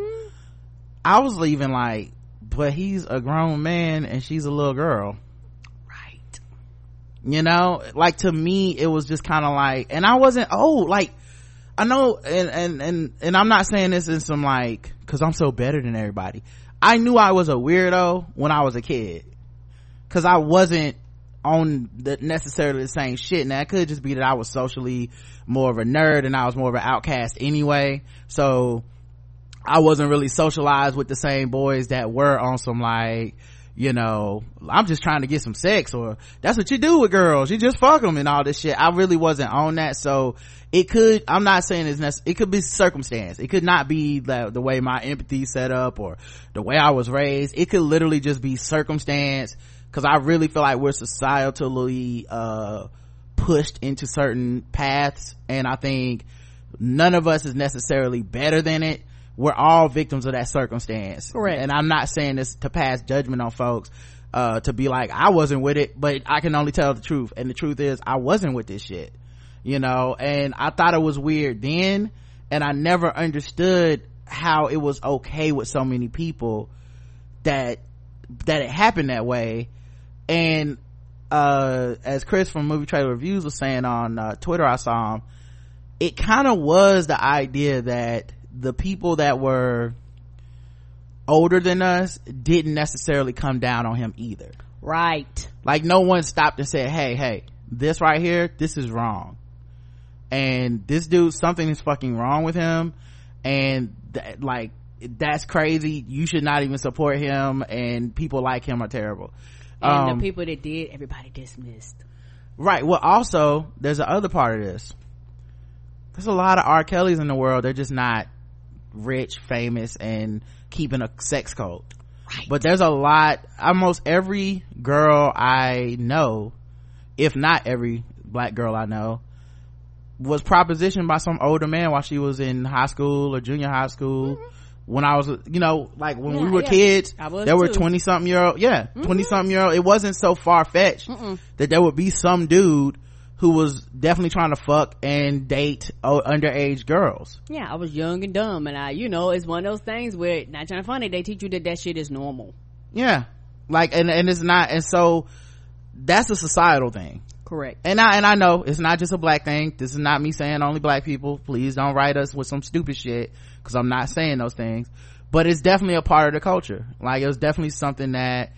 I was leaving like but he's a grown man and she's a little girl. Right. You know? Like to me it was just kind of like and I wasn't old like I know, and, and, and, and I'm not saying this in some like, cause I'm so better than everybody. I knew I was a weirdo when I was a kid. Cause I wasn't on the necessarily the same shit. Now it could just be that I was socially more of a nerd and I was more of an outcast anyway. So I wasn't really socialized with the same boys that were on some like, you know, I'm just trying to get some sex or that's what you do with girls. You just fuck them and all this shit. I really wasn't on that. So it could i'm not saying it's necessary it could be circumstance it could not be the, the way my empathy set up or the way i was raised it could literally just be circumstance because i really feel like we're societally uh, pushed into certain paths and i think none of us is necessarily better than it we're all victims of that circumstance. Correct. And i'm not saying this to pass judgment on folks uh, to be like i wasn't with it but i can only tell the truth. And the truth is i wasn't with this shit you know? And i thought it was weird then and i never understood how it was okay with so many people that that it happened that way. And uh as chris from movie trailer reviews was saying on uh, twitter i saw him it kind of was the idea that the people that were older than us didn't necessarily come down on him either. Right. Like no one stopped and said hey hey this right here this is wrong. And this dude something is fucking wrong with him. And th- like that's crazy. You should not even support him. And people like him are terrible. And um, the people that did everybody dismissed. Right. Well also there's the other part of this. There's a lot of r. Kellys in the world. They're just not rich famous and keeping a sex cult right. but there's a lot almost every girl i know if not every black girl i know was propositioned by some older man while she was in high school or junior high school mm-hmm. when I was, you know, like when we were yeah. kids, there were. Mm-hmm. 20 something year old, yeah, 20 something year old. It wasn't so far fetched that there would be some dude who was definitely trying to fuck and date oh, underage girls. Yeah, I was young and dumb, and I, you know, it's one of those things where not trying to funny. They teach you that that shit is normal. Yeah. Like, and, and it's not, and so that's a societal thing. Correct. and I and I know it's not just a black thing. This is not me saying only black people. Please don't write us with some stupid shit because I'm not saying those things. But it's definitely a part of the culture. Like it was definitely something that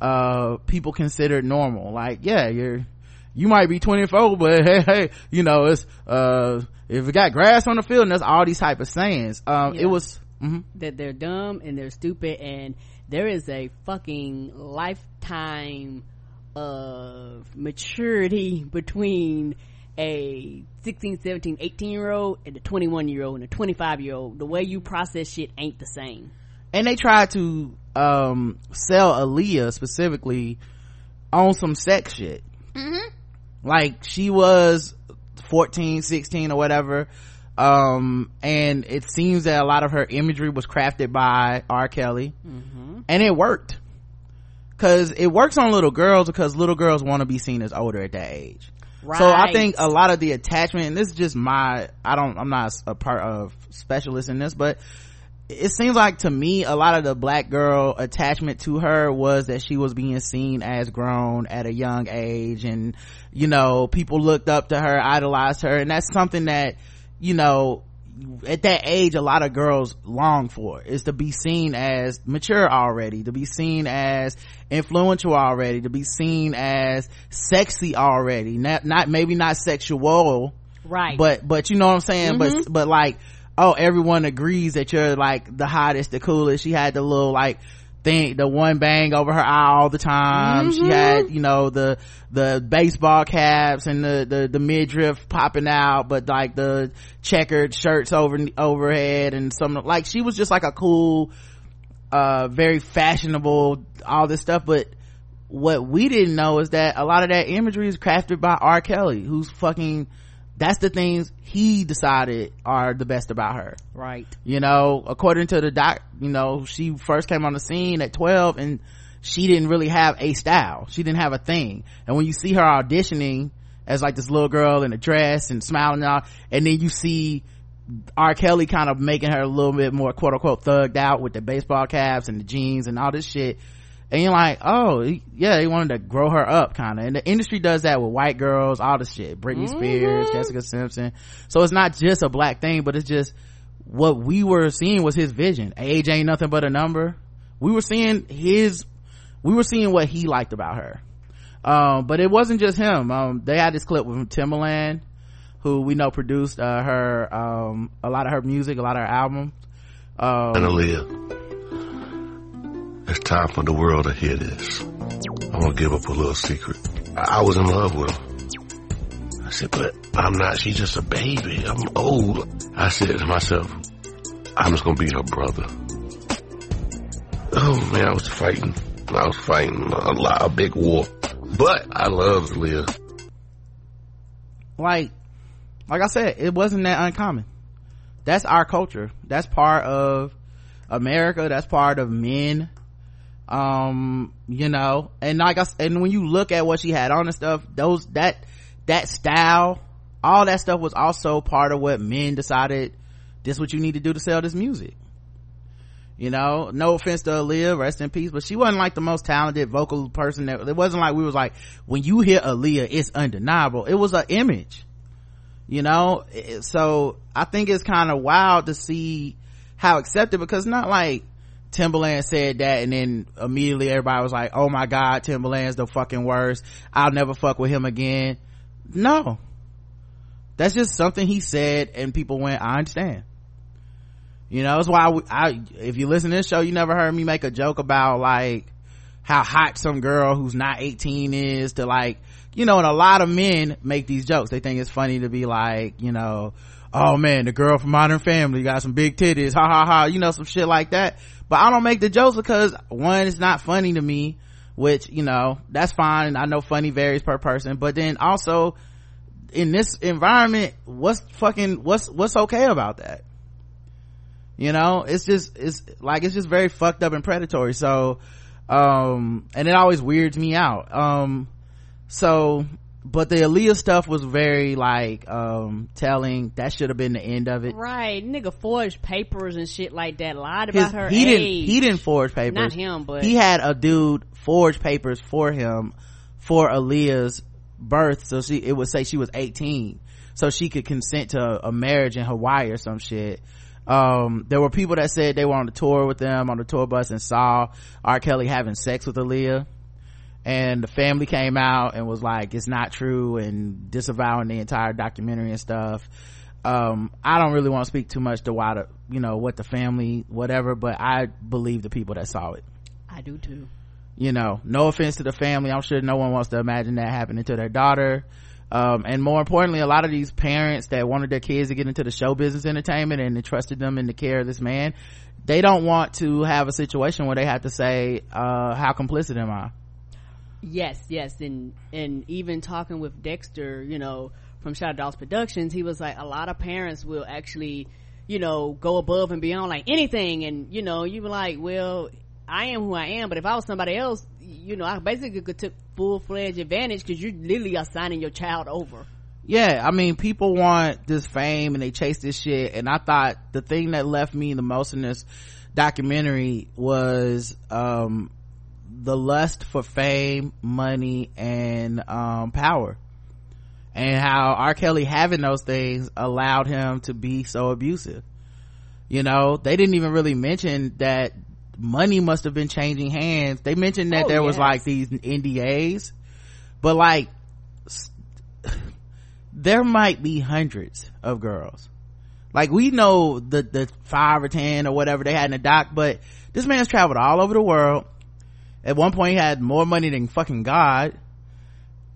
uh people considered normal. Like yeah, you're you might be 24, *laughs* but hey, hey, you know it's uh if it got grass on the field, and there's all these type of sayings. Um, Yeah. it was. mhm. that they're dumb and they're stupid and there is a fucking lifetime of maturity *laughs* between a 16 17 18 year old and a 21 year old and a 25 year old the way you process shit ain't the same and they tried to um sell Aaliyah specifically on some sex shit. Like she was 14, 16 or whatever. Um, and it seems that a lot of her imagery was crafted by R. Kelly. And it worked. Cause it works on little girls because little girls want to be seen as older at that age. So I think a lot of the attachment, and this is just my, I don't, I'm not a part of specialist in this, but it seems like to me a lot of the black girl attachment to her was that she was being seen as grown at a young age and you know people looked up to her idolized her. And that's something that you know at that age a lot of girls long for is to be seen as mature already to be seen as influential already to be seen as sexy already. Not not maybe not sexual right. but but you know what i'm saying? But mm-hmm. but like oh everyone agrees that you're like the hottest the coolest. She had the little like thing the one bang over her eye all the time. She had you know the the baseball caps and the the, the midriff popping out but like the checkered shirts over overhead and some like she was just like a cool uh very fashionable all this stuff. But what we didn't know is that a lot of that imagery is crafted by R. Kelly, who's fucking, that's the things he decided are the best about her. right You know, according to the doc, you know, she first came on the scene at 12 and she didn't really have a style. She didn't have a thing. And when you see her auditioning as like this little girl in a dress and smiling and all, and then you see R. Kelly kind of making her a little bit more quote unquote thugged out with the baseball caps and the jeans and all this shit. And you're like, oh, yeah, they wanted to grow her up kind of. And the industry does that with white girls, all the shit. Britney Spears, Jessica Simpson. So it's not just a black thing, but it's just what we were seeing was his vision. Age ain't nothing but a number. We were seeing his, we were seeing what he liked about her. Um, but it wasn't just him. Um, they had this clip with Timbaland, who we know produced, uh, her, um, a lot of her music, a lot of her albums. Um, and Aaliyah. Time for the world to hear this. I'm gonna give up a little secret. I, was in love with her. I said, but I'm not. She's just a baby. I'm old. I said to myself, I'm just gonna be her brother. Oh man, I was fighting. I was fighting a lot, a big war. But I love Aaliyah. like like i said it wasn't that uncommon that's our culture that's part of america that's part of men um you know and like I, and when you look at what she had on and stuff those that that style all that stuff was also part of what men decided this what you need to do to sell this music. You know no offense to Aaliyah rest in peace but she wasn't like the most talented vocal person that it wasn't like we was like when you hear Aaliyah it's undeniable. It was an image. You know so i think it's kind of wild to see how accepted because not like Timbaland said that and then immediately everybody was like oh my god Timbaland's the fucking worst. I'll never fuck with him again. No. That's just something he said and people went i understand. You know that's why I, I if you listen to this show you never heard me make a joke about like how hot some girl who's not 18 is to like you know and a lot of men make these jokes. They think it's funny to be like you know oh man the girl from modern family got some big titties ha ha ha you know some shit like that but i don't make the jokes because one it's not funny to me which you know that's fine. I know funny varies per person. But then also in this environment what's fucking what's what's okay about that? You know it's just it's like it's just very fucked up and predatory. So um and it always weirds me out. Um so but the Aaliyah stuff was very like um telling. That should have been the end of it. Right. Nigga forged papers and shit like that. Lied His- about her he age. didn't he didn't forge papers. Not him, but- he had a dude forge papers for him for Aaliyah's birth. So she it would say she was 18 so she could consent to a marriage in Hawaii or some shit. Um there were people that said they were on the tour with them on the tour bus and saw R. Kelly having sex with Aaliyah and the family came out and was like it's not true and disavowing the entire documentary and stuff. Um i don't really want to speak too much to why the you know what the family whatever but i believe the people that saw it. I do too. you know no offense to the family i'm sure no one wants to imagine that happening to their daughter. Um, and more importantly a lot of these parents that wanted their kids to get into the show business entertainment and entrusted them in the care of this man they don't want to have a situation where they have to say uh, how complicit am i Yes, yes, and and even talking with Dexter, you know, from Shadow Dolls Productions, he was like, a lot of parents will actually, you know, go above and beyond like anything, and you know, you were like, well, I am who I am, but if I was somebody else, you know, I basically could took full fledged advantage because you literally are signing your child over. yeah i mean people want this fame and they chase this shit and i thought the thing that left me the most in this documentary was um the lust for fame money and um power. And how r. Kelly having those things allowed him to be so abusive. You know they didn't even really mention that money must have been changing hands. They mentioned that Oh, there was like these ndas but like *sighs* there might be hundreds of girls. Like we know the the five or ten or whatever they had in the doc but this man's traveled all over the world at one point he had more money than fucking god.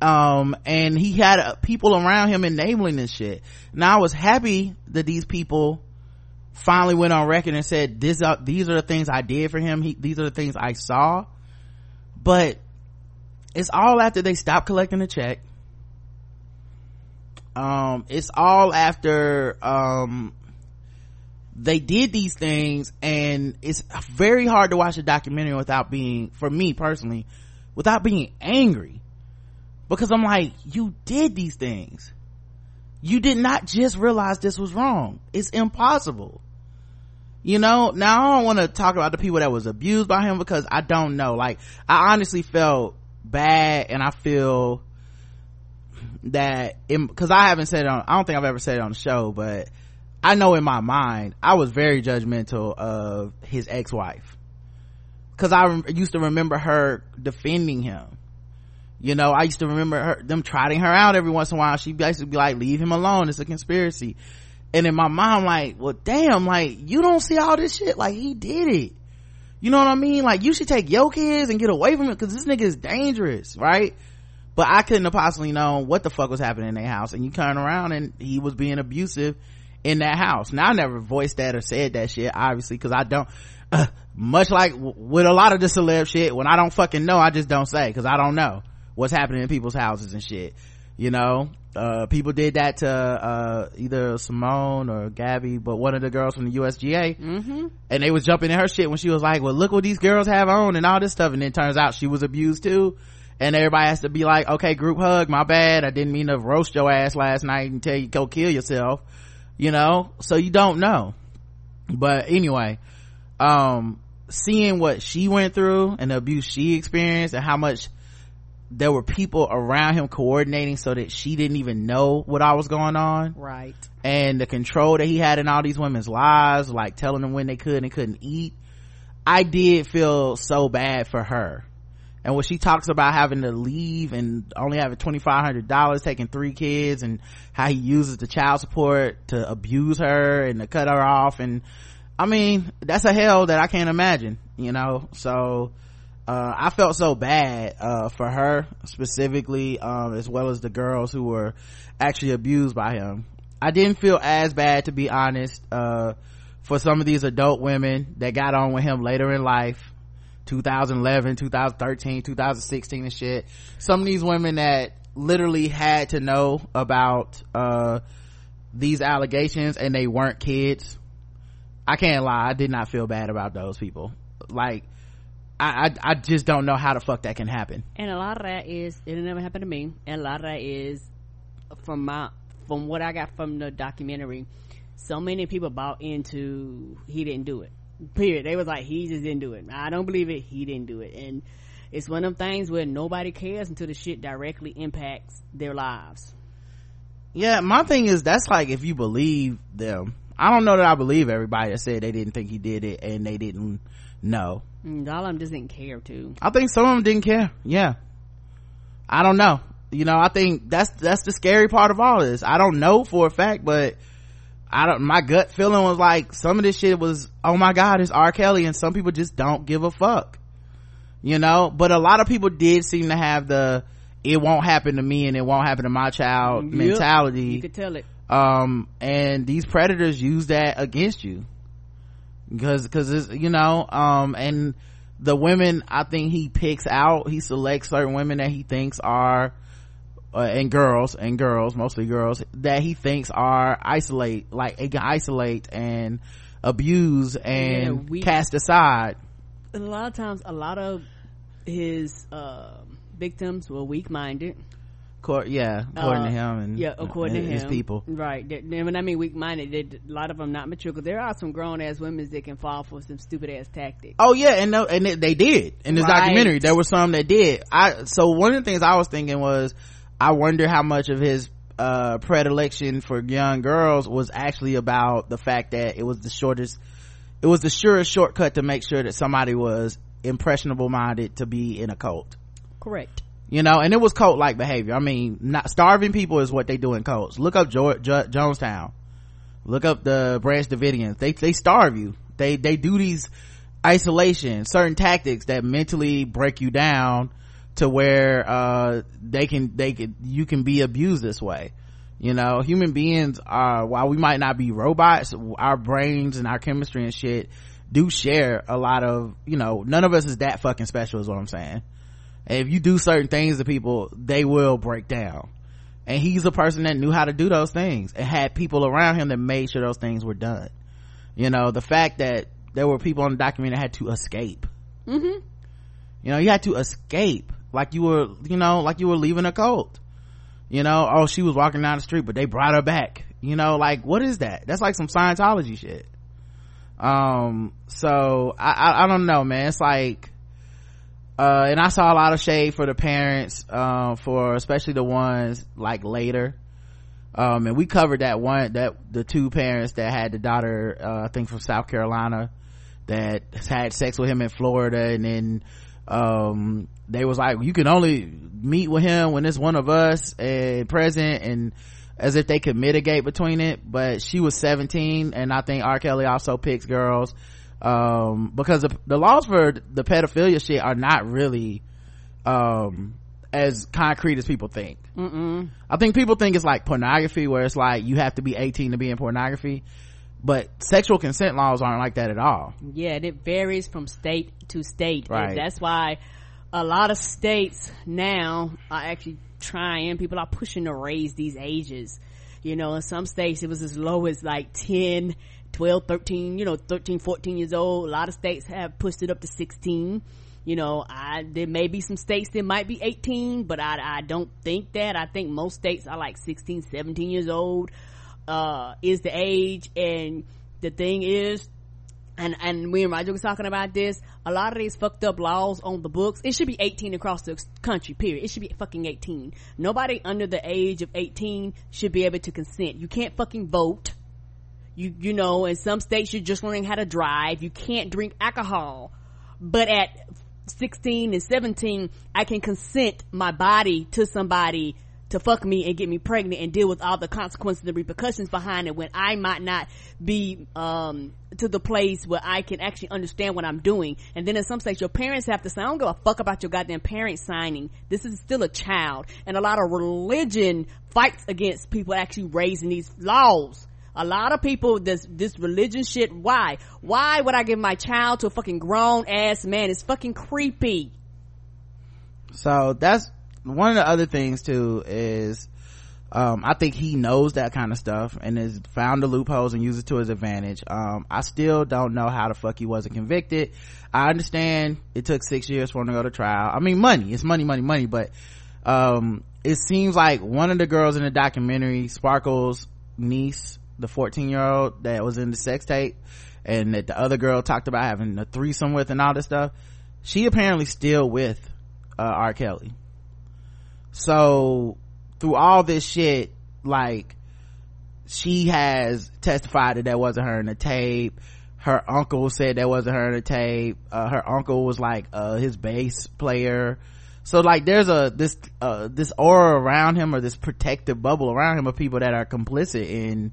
Um and he had uh, people around him enabling this shit. Now i was happy that these people finally went on record and said this uh, these are the things i did for him. He, these are the things i saw. But it's all after they stopped collecting the check. Um it's all after um they did these things and it's very hard to watch a documentary without being for me personally without being angry. Because i'm like you did these things. You did not just realize this was wrong. It's impossible. You know now i don't want to talk about the people that was abused by him because i don't know. Like i honestly felt bad and i feel that because i haven't said it on i don't think i've ever said it on the show but i know in my mind i was very judgmental of his ex-wife. Because i rem- used to remember her defending him. You know i used to remember her them trotting her out every once in a while. She'd basically be like leave him alone. It's a conspiracy. And in my mind I'm like well damn like you don't see all this shit? Like he did it. You know what i mean? Like you should take your kids and get away from it because this nigga is dangerous right? But i couldn't have possibly known what the fuck was happening in their house. And you turn around and he was being abusive in that house. Now i never voiced that or said that shit obviously because i don't uh, much like w- with a lot of the celeb shit when i don't fucking know i just don't say because i don't know what's happening in people's houses and shit you know? Uh, people did that to uh, either simone or gabby but one of the girls from the usga mm-hmm. and they was jumping in her shit when she was like well look what these girls have on and all this stuff and then it turns out she was abused too and everybody has to be like okay group hug my bad i didn't mean to roast your ass last night and tell you go kill yourself you know? So you don't know. But anyway um seeing what she went through and the abuse she experienced and how much there were people around him coordinating so that she didn't even know what all was going on. Right. and the control that he had in all these women's lives like telling them when they could and couldn't eat. I did feel so bad for her and when she talks about having to leave and only having $2500 taking three kids and how he uses the child support to abuse her and to cut her off and i mean that's a hell that i can't imagine you know so uh, I felt so bad, uh, for her specifically, um, as well as the girls who were actually abused by him. I didn't feel as bad, to be honest, uh, for some of these adult women that got on with him later in life. 2011, 2013, 2016 and shit. Some of these women that literally had to know about, uh, these allegations and they weren't kids i can't lie i did not feel bad about those people like I, I, I just don't know how the fuck that can happen. And a lot of that is it never happened to me. And a lot of that is from my from what I got from the documentary. So many people bought into he didn't do it. Period. They was like he just didn't do it. I don't believe it. He didn't do it. And it's one of them things where nobody cares until the shit directly impacts their lives. Yeah, my thing is that's like if you believe them. I don't know that I believe everybody that said they didn't think he did it and they didn't know. Mm, all of them just didn't care too. I think some of them didn't care. Yeah. I don't know. You know, I think that's, that's the scary part of all this. I don't know for a fact, but I don't, my gut feeling was like some of this shit was, oh my God, it's R. Kelly and some people just don't give a fuck. You know, but a lot of people did seem to have the, it won't happen to me and it won't happen to my child Yep. mentality. You could tell it. Um, and these predators use that against you. Because, because it's, you know, um, and the women I think he picks out, he selects certain women that he thinks are, uh, and girls, and girls, mostly girls, that he thinks are isolate, like, it can isolate and abuse and Yeah, we- cast aside. And a lot of times, a lot of his uh, victims were weak minded. Court, yeah, according to Uh, him and yeah, according and to his him, people. right? They- When I mean weak minded, a lot of them not mature. Because there are some grown ass women that can fall for some stupid ass tactics. Oh yeah, and no, and they, they did in this Right. documentary. There were some that did. I so one of the things I was thinking was, I wonder how much of his uh predilection for young girls was actually about the fact that it was the shortest, it was the surest shortcut to make sure that somebody was impressionable minded to be in a cult. Correct. You know, and it was cult like behavior. I mean, not starving people is what they do in cults. Look up jo- jo- Jonestown. Look up the Branch Davidians. They they starve you. They they do these isolation, certain tactics that mentally break you down to where uh they can they can you can be abused this way. You know, human beings are while we might not be robots, our brains and our chemistry and shit do share a lot of you know, none of us is that fucking special is what I'm saying. And if you do certain things to people, they will break down. And he's a person that knew how to do those things and had people around him that made sure those things were done. You know, the fact that there were people on the document that had to escape. Mm-hmm. You know, you had to escape like you were, you know, like you were leaving a cult. You know, oh, she was walking down the street, but they brought her back. You know, like what is that? That's like some Scientology shit. Um, so I, I, I don't know, man. It's like, uh, and I saw a lot of shade for the parents, uh, for especially the ones like later. Um, and we covered that one, that the two parents that had the daughter, uh, I think from South Carolina that had sex with him in Florida and then, um, they was like, you can only meet with him when it's one of us and present and as if they could mitigate between it. But she was 17 and I think R. Kelly also picks girls um because the, the laws for the pedophilia shit are not really um as concrete as people think Mm-mm. i think people think it's like pornography where it's like you have to be 18 to be in pornography but sexual consent laws aren't like that at all Yeah, and it varies from state to state. Right. And that's why a lot of states now are actually trying, people are pushing to raise these ages. You know, in some states it was as low as like 10, 12, 13, you know, 13, 14 years old. A lot of states have pushed it up to 16. You know, I, there may be some states that might be 18, but I, I don't think that. I think most states are like 16, 17 years old, uh, is the age. And the thing is, and and me and Roger was talking about this. A lot of these fucked up laws on the books, it should be 18 across the country. Period. It should be fucking 18. Nobody under the age of 18 should be able to consent. You can't fucking vote. You you know, in some states you're just learning how to drive. You can't drink alcohol. But at 16 and 17, I can consent my body to somebody to fuck me and get me pregnant and deal with all the consequences and repercussions behind it when I might not be, um, to the place where I can actually understand what I'm doing. And then in some states, your parents have to say, I don't give a fuck about your goddamn parents signing. This is still a child. And a lot of religion fights against people actually raising these laws. A lot of people, this, this religion shit, why? Why would I give my child to a fucking grown ass man? It's fucking creepy. so that's one of the other things too is um, I think he knows that kind of stuff and has found the loopholes and used it to his advantage. Um, I still don't know how the fuck he wasn't convicted. I understand it took six years for him to go to trial. I mean, money, it's money, money, money, but, um, it seems like one of the girls in the documentary, Sparkle's niece, the 14 year old that was in the sex tape and that the other girl talked about having a threesome with and all this stuff, she apparently still with, uh, R. Kelly. So, through all this shit, like, she has testified that that wasn't her in the tape. Her uncle said that wasn't her in the tape. Uh, her uncle was like, uh, his bass player. So like, there's a, this, uh, this aura around him or this protective bubble around him of people that are complicit in,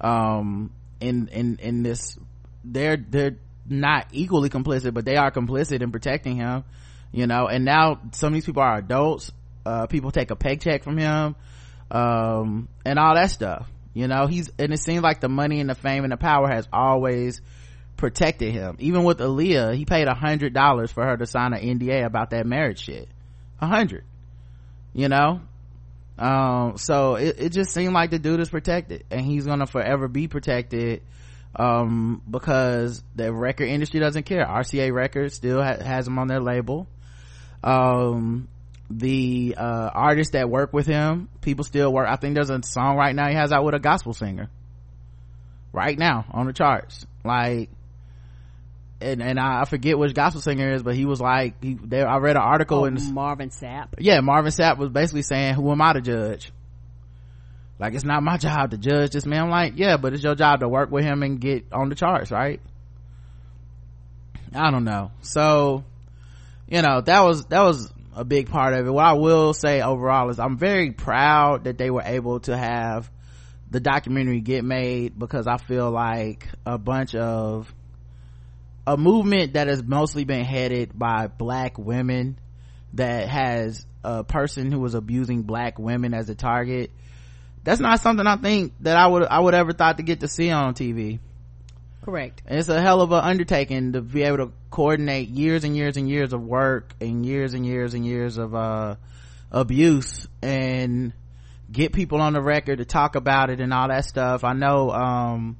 um, in, in, in this, they're, they're not equally complicit, but they are complicit in protecting him, you know, and now some of these people are adults uh, people take a paycheck from him um, and all that stuff. You know he's and it seems like the money and the fame and the power has always protected him. Even with Aaliyah he paid a hundred dollars for her to sign an NDA about that marriage shit. A hundred. You know? Um, so it, it just seemed like the dude is protected and he's gonna forever be protected um, because the record industry doesn't care. RCA Records still ha- has him on their label. Um the uh, artists that work with him people still work i think there's a song right now he has out with a gospel singer. Right now on the charts. Like and and I, forget which gospel singer is but he was like he there i read an article oh, in marvin sapp. Yeah marvin sapp was basically saying who am i to judge? Like it's not my job to judge this man. I'm like yeah but it's your job to work with him and get on the charts right? I don't know. So you know that was that was a big part of it. What I will say overall is I'm very proud that they were able to have the documentary get made because I feel like a bunch of a movement that has mostly been headed by black women that has a person who was abusing black women as a target. That's not something I think that I would I would ever thought to get to see on TV correct. And it's a hell of an undertaking to be able to coordinate years and years and years of work and years and years and years of uh, abuse and get people on the record to talk about it and all that stuff. I know um,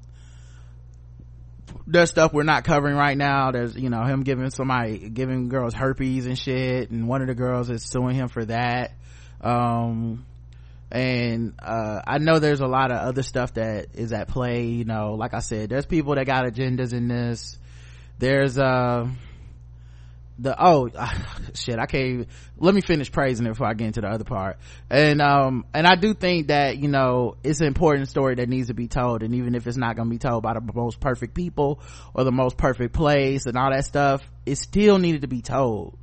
there's stuff we're not covering right now. There's you know him giving somebody giving girls herpes and shit and one of the girls is suing him for that. Um, and uh, i know there's a lot of other stuff that is at play you know like i said there's people that got agendas in this. There's uh the oh *sighs* shit i can't even, let me finish praising it before i get into the other part. And um and i do think that you know it's an important story that needs to be told. And even if it's not gonna be told by the most perfect people or the most perfect place and all that stuff it still needed to be told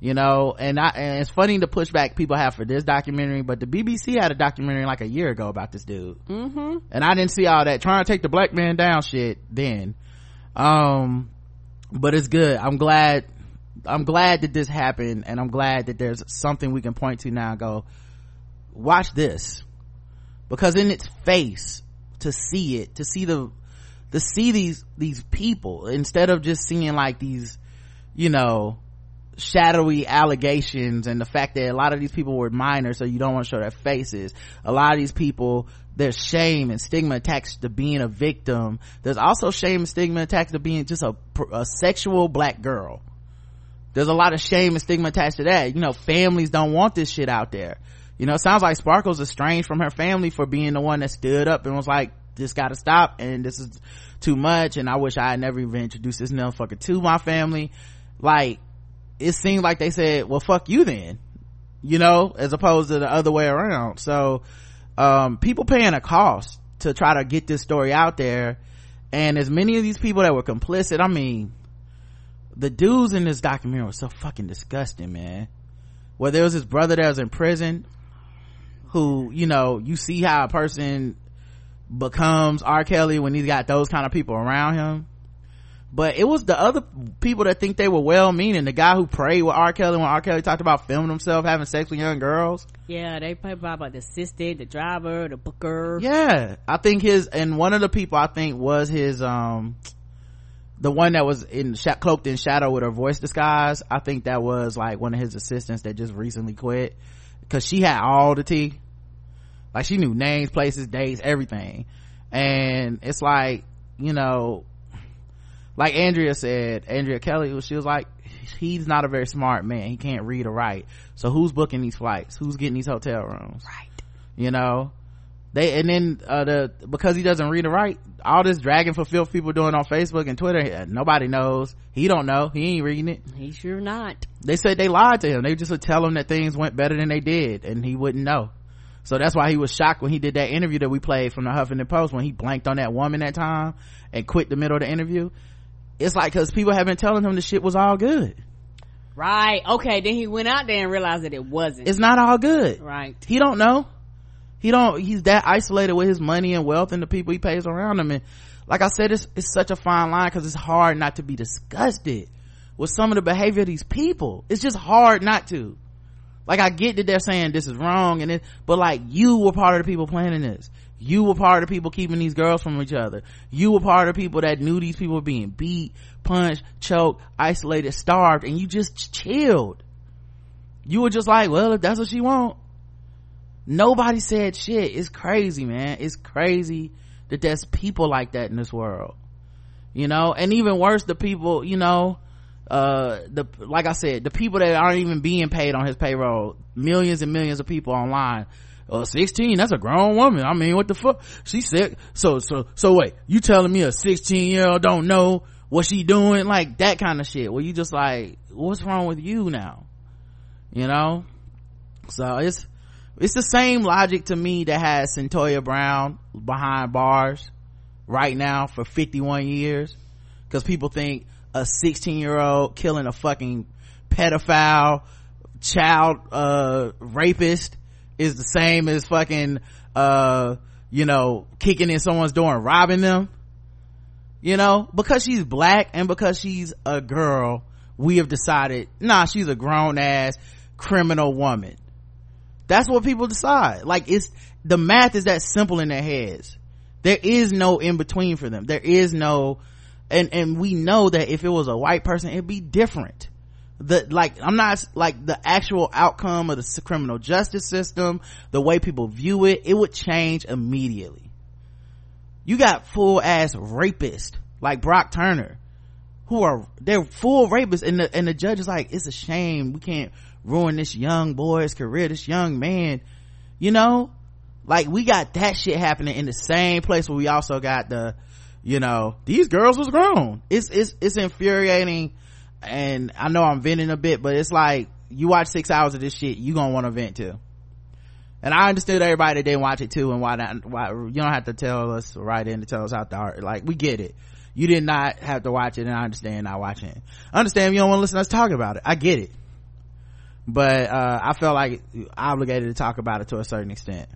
you know and i and it's funny the pushback people have for this documentary but the bbc had a documentary like a year ago about this dude. Mm-hmm. and i didn't see all that. Trying to take the black man down shit then. Um but it's good. I'm glad i'm glad that this happened and i'm glad that there's something we can point to now go watch this. Because in its face to see it to see the to see these these people instead of just seeing like these you know shadowy allegations and the fact that a lot of these people were minors so you don't want to show their faces. A lot of these people there's shame and stigma attached to being a victim. There's also shame and stigma attached to being just a, a sexual black girl. There's a lot of shame and stigma attached to that. You know families don't want this shit out there. You know it sounds like sparkle's estranged from her family for being the one that stood up and was like this gotta stop and this is too much and i wish i had never even introduced this motherfucker to my family. Like it seemed like they said well fuck you then you know as opposed to the other way around. So um, people paying a cost to try to get this story out there and as many of these people that were complicit i mean the dudes in this documentary were so fucking disgusting man. Where there was his brother that was in prison who you know you see how a person becomes r. Kelly when he's got those kind of people around him but it was the other people that think they were well meaning the guy who prayed with r. Kelly when r. Kelly talked about filming himself having sex with young girls. Yeah they probably about the assistant the driver the booker. Yeah i think his and one of the people i think was his um the one that was in cloaked in shadow with her voice disguise. I think that was like one of his assistants that just recently quit. Because she had all the tea. Like she knew names places dates everything. And it's like you know like andrea said andrea kelly she was like he's not a very smart man. He can't read or write. So who's booking these flights? Who's getting these hotel rooms? Right. You know? They and then uh the because he doesn't read or write all this dragging for filth people doing on facebook and twitter nobody knows. He don't know. He ain't reading it. He sure not. They said they lied to him. They just would tell him that things went better than they did and he wouldn't know. So that's why he was shocked when he did that interview that we played from the huffington post when he blanked on that woman that time and quit the middle of the interview it's like because people have been telling him the shit was all good. Right. Okay. Then he went out there and realized that it wasn't. It's not all good. Right. He don't know. He don't he's that isolated with his money and wealth and the people he pays around him. And like i said it's, it's such a fine line because it's hard not to be disgusted with some of the behavior of these people. It's just hard not to. Like i get that they're saying this is wrong and it but like you were part of the people planning this you were part of people keeping these girls from each other. You were part of people that knew these people were being beat punched choked isolated starved and you just chilled. You were just like well if that's what she want. Nobody said shit. It's crazy man. It's crazy that there's people like that in this world. You know? And even worse the people you know uh the like i said the people that aren't even being paid on his payroll millions and millions of people online uh 16 that's a grown woman. I mean what the fuck? She said so so so wait you telling me a 16 year old don't know what she doing? Like that kind of shit. Where you just like what's wrong with you now? You know? So it's it's the same logic to me that has Cyntoia Brown behind bars right now for 51 years. Cause people think a 16 year old killing a fucking pedophile child, uh, rapist is the same as fucking, uh, you know, kicking in someone's door and robbing them. You know, because she's black and because she's a girl, we have decided, nah, she's a grown ass criminal woman. That's what people decide. Like it's the math is that simple in their heads. There is no in between for them. There is no and and we know that if it was a white person it'd be different the like i'm not like the actual outcome of the criminal justice system the way people view it it would change immediately. You got full ass rapists like brock turner who are they're full rapists and the and the judge is like it's a shame we can't ruin this young boy's career this young man. You know? Like we got that shit happening in the same place where we also got the you know these girls was grown. It's it's it's infuriating and i know i'm venting a bit but it's like you watch six hours of this shit you gonna want to vent too. And i understood everybody that didn't watch it too and why not why you don't have to tell us right in to tell us how dark like we get it. You did not have to watch it and i understand not watching I understand you don't want to listen to us talk about it. I get it. But uh, i felt like obligated to talk about it to a certain extent.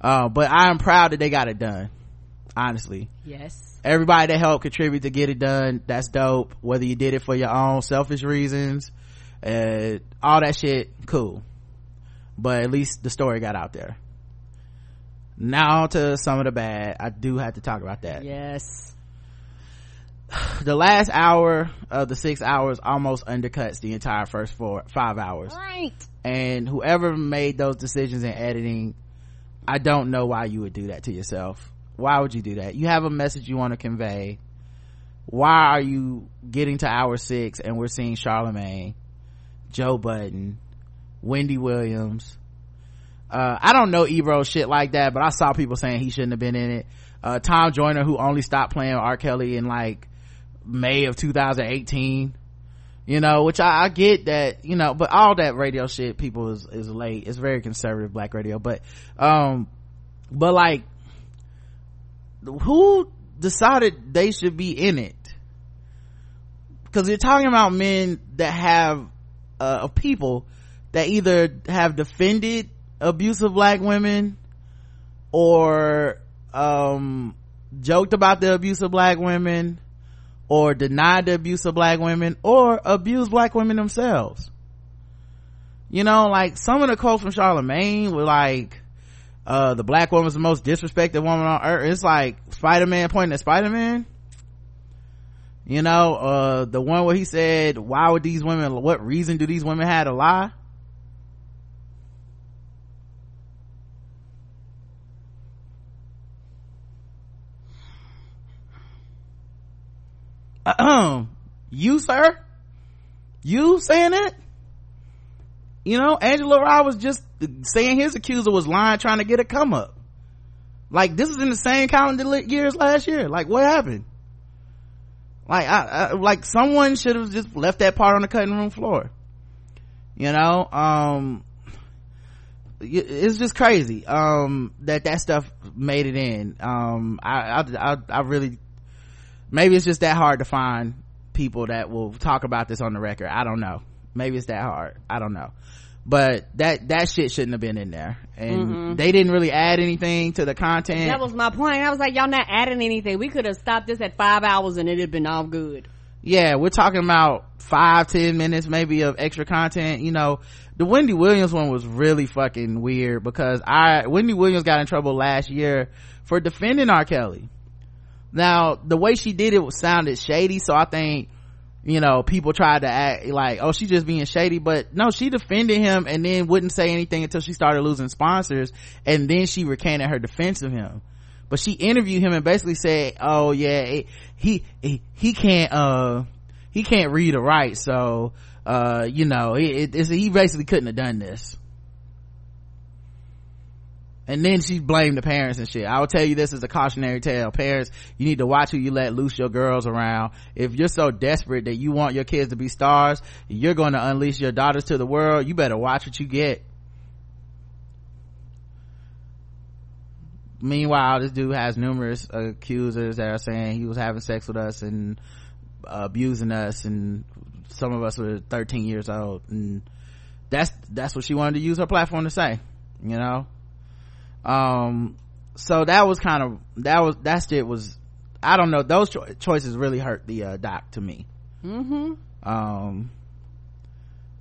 Uh, but i'm proud that they got it done honestly. Yes. Everybody that helped contribute to get it done that's dope. Whether you did it for your own selfish reasons uh, all that shit cool. But at least the story got out there. Now to some of the bad. I do have to talk about that. Yes. The last hour of the six hours almost undercuts the entire first four five hours. Right and whoever made those decisions in editing i don't know why you would do that to yourself why would you do that? You have a message you want to convey. Why are you getting to hour six and we're seeing charlamagne joe budden wendy williams? Uh, i don't know ebro shit like that but i saw people saying he shouldn't have been in it. Uh, tom joyner who only stopped playing r. Kelly in like may of 2018 you know which I, I, get that you know but all that radio shit people is is late. It's very conservative black radio but um but like who decided they should be in it? Because you're talking about men that have uh of people that either have defended abusive black women or um joked about the abuse of black women or denied the abuse of black women or abuse black women themselves. You know like some of the quotes from charlemagne were like uh the black woman's the most disrespected woman on earth. It's like spider-man pointing at spider-man. You know uh the one where he said why would these women what reason do these women have to lie? *clears throat* You sir? You saying it? You know angela rye was just saying his accuser was lying trying to get a come up. Like this is in the same calendar years last year. Like what happened? Like I, I like someone should have just left that part on the cutting room floor. You know um it's just crazy um that that stuff made it in. Um I, I i i really maybe it's just that hard to find people that will talk about this on the record. I don't know maybe it's that hard. I don't know. But that that shit shouldn't have been in there. And mm-hmm. they didn't really add anything to the content. That was my point. I was like y'all not adding anything. We could have stopped this at five hours and it'd have been all good. Yeah we're talking about five ten minutes maybe of extra content. You know the wendy williams one was really fucking weird because i wendy williams got in trouble last year for defending r. Kelly. Now the way she did it sounded shady so i think you know people tried to act like oh she's just being shady but no she defended him and then wouldn't say anything until she started losing sponsors and then she recanted her defense of him. But she interviewed him and basically said oh yeah he he he can't uh he can't read or write so uh you know it, it, he basically couldn't have done this and then she blamed the parents and shit. I will tell you this is a cautionary tale. Parents, you need to watch who you let loose your girls around. If you're so desperate that you want your kids to be stars, you're going to unleash your daughters to the world. You better watch what you get. Meanwhile, this dude has numerous accusers that are saying he was having sex with us and abusing us and some of us were 13 years old and that's that's what she wanted to use her platform to say you know um so that was kind of that was that's it was i don't know those cho- choices really hurt the uh, doc to me. Mm-hmm. Um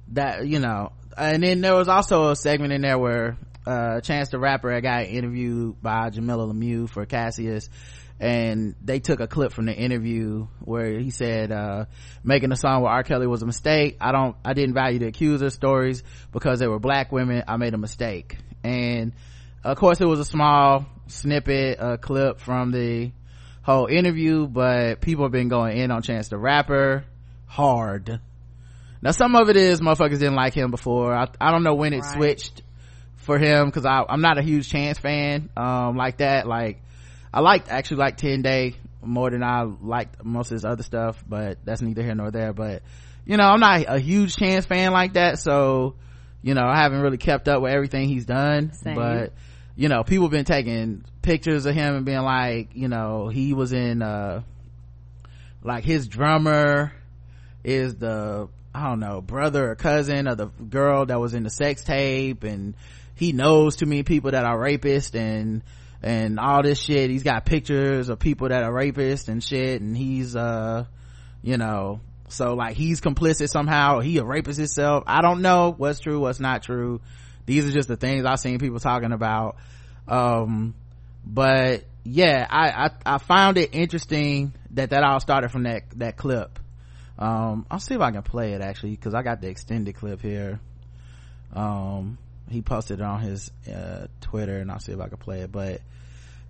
that you know and then there was also a segment in there where uh chance the rapper got interviewed by jamilah lemieux for cassius and they took a clip from the interview where he said uh, making a song with r. Kelly was a mistake. I don't i didn't value the accuser stories because they were black women. I made a mistake. And of course it was a small snippet a clip from the whole interview but people have been going in on chance the rapper hard. Now some of it is motherfuckers didn't like him before. I, I don't know when it right. switched for him because i'm not a huge chance fan um, like that. Like i liked actually like 10 day more than i liked most of his other stuff but that's neither here nor there. But you know i'm not a huge chance fan like that so you know i haven't really kept up with everything he's done. Same. but you know people been taking pictures of him and being like you know he was in uh like his drummer is the i don't know brother or cousin of the girl that was in the sex tape and he knows too many people that are rapists and and all this shit. He's got pictures of people that are rapists and shit and he's uh you know so like he's complicit somehow. He a rapist himself. I don't know what's true what's not true these are just the things i've seen people talking about. Um but yeah I, I i found it interesting that that all started from that that clip. Um i'll see if i can play it actually because i got the extended clip here. Um he posted it on his uh, twitter and i'll see if i can play it. But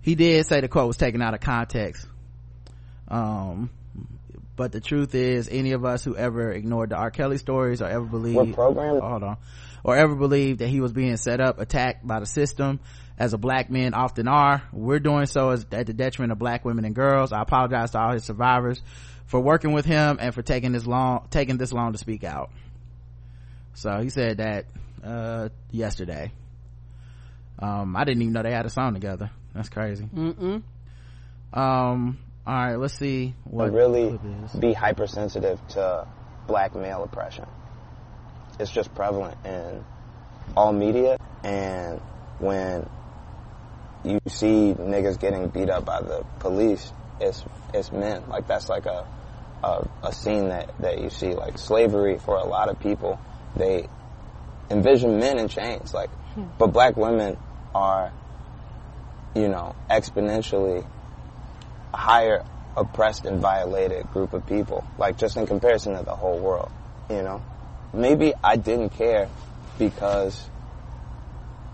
he did say the quote was taken out of context. Um but the truth is any of us who ever ignored the r. Kelly stories or ever believed what program? Hold on or ever believed that he was being set up attacked by the system as a black men often are. We're doing so as, at the detriment of black women and girls. I apologize to all his survivors for working with him and for taking this long taking this long to speak out. So he said that uh, yesterday. Um, i didn't even know they had a song together. That's crazy. Mm-mm. um all right let's see what really be hypersensitive to black male oppression it's just prevalent in all media. And when you see niggas getting beat up by the police it's it's men. Like that's like a a, a scene that that you see. Like slavery for a lot of people they envision men in chains. Like hmm. but black women are you know exponentially a higher oppressed and violated group of people. Like just in comparison to the whole world you know maybe i didn't care because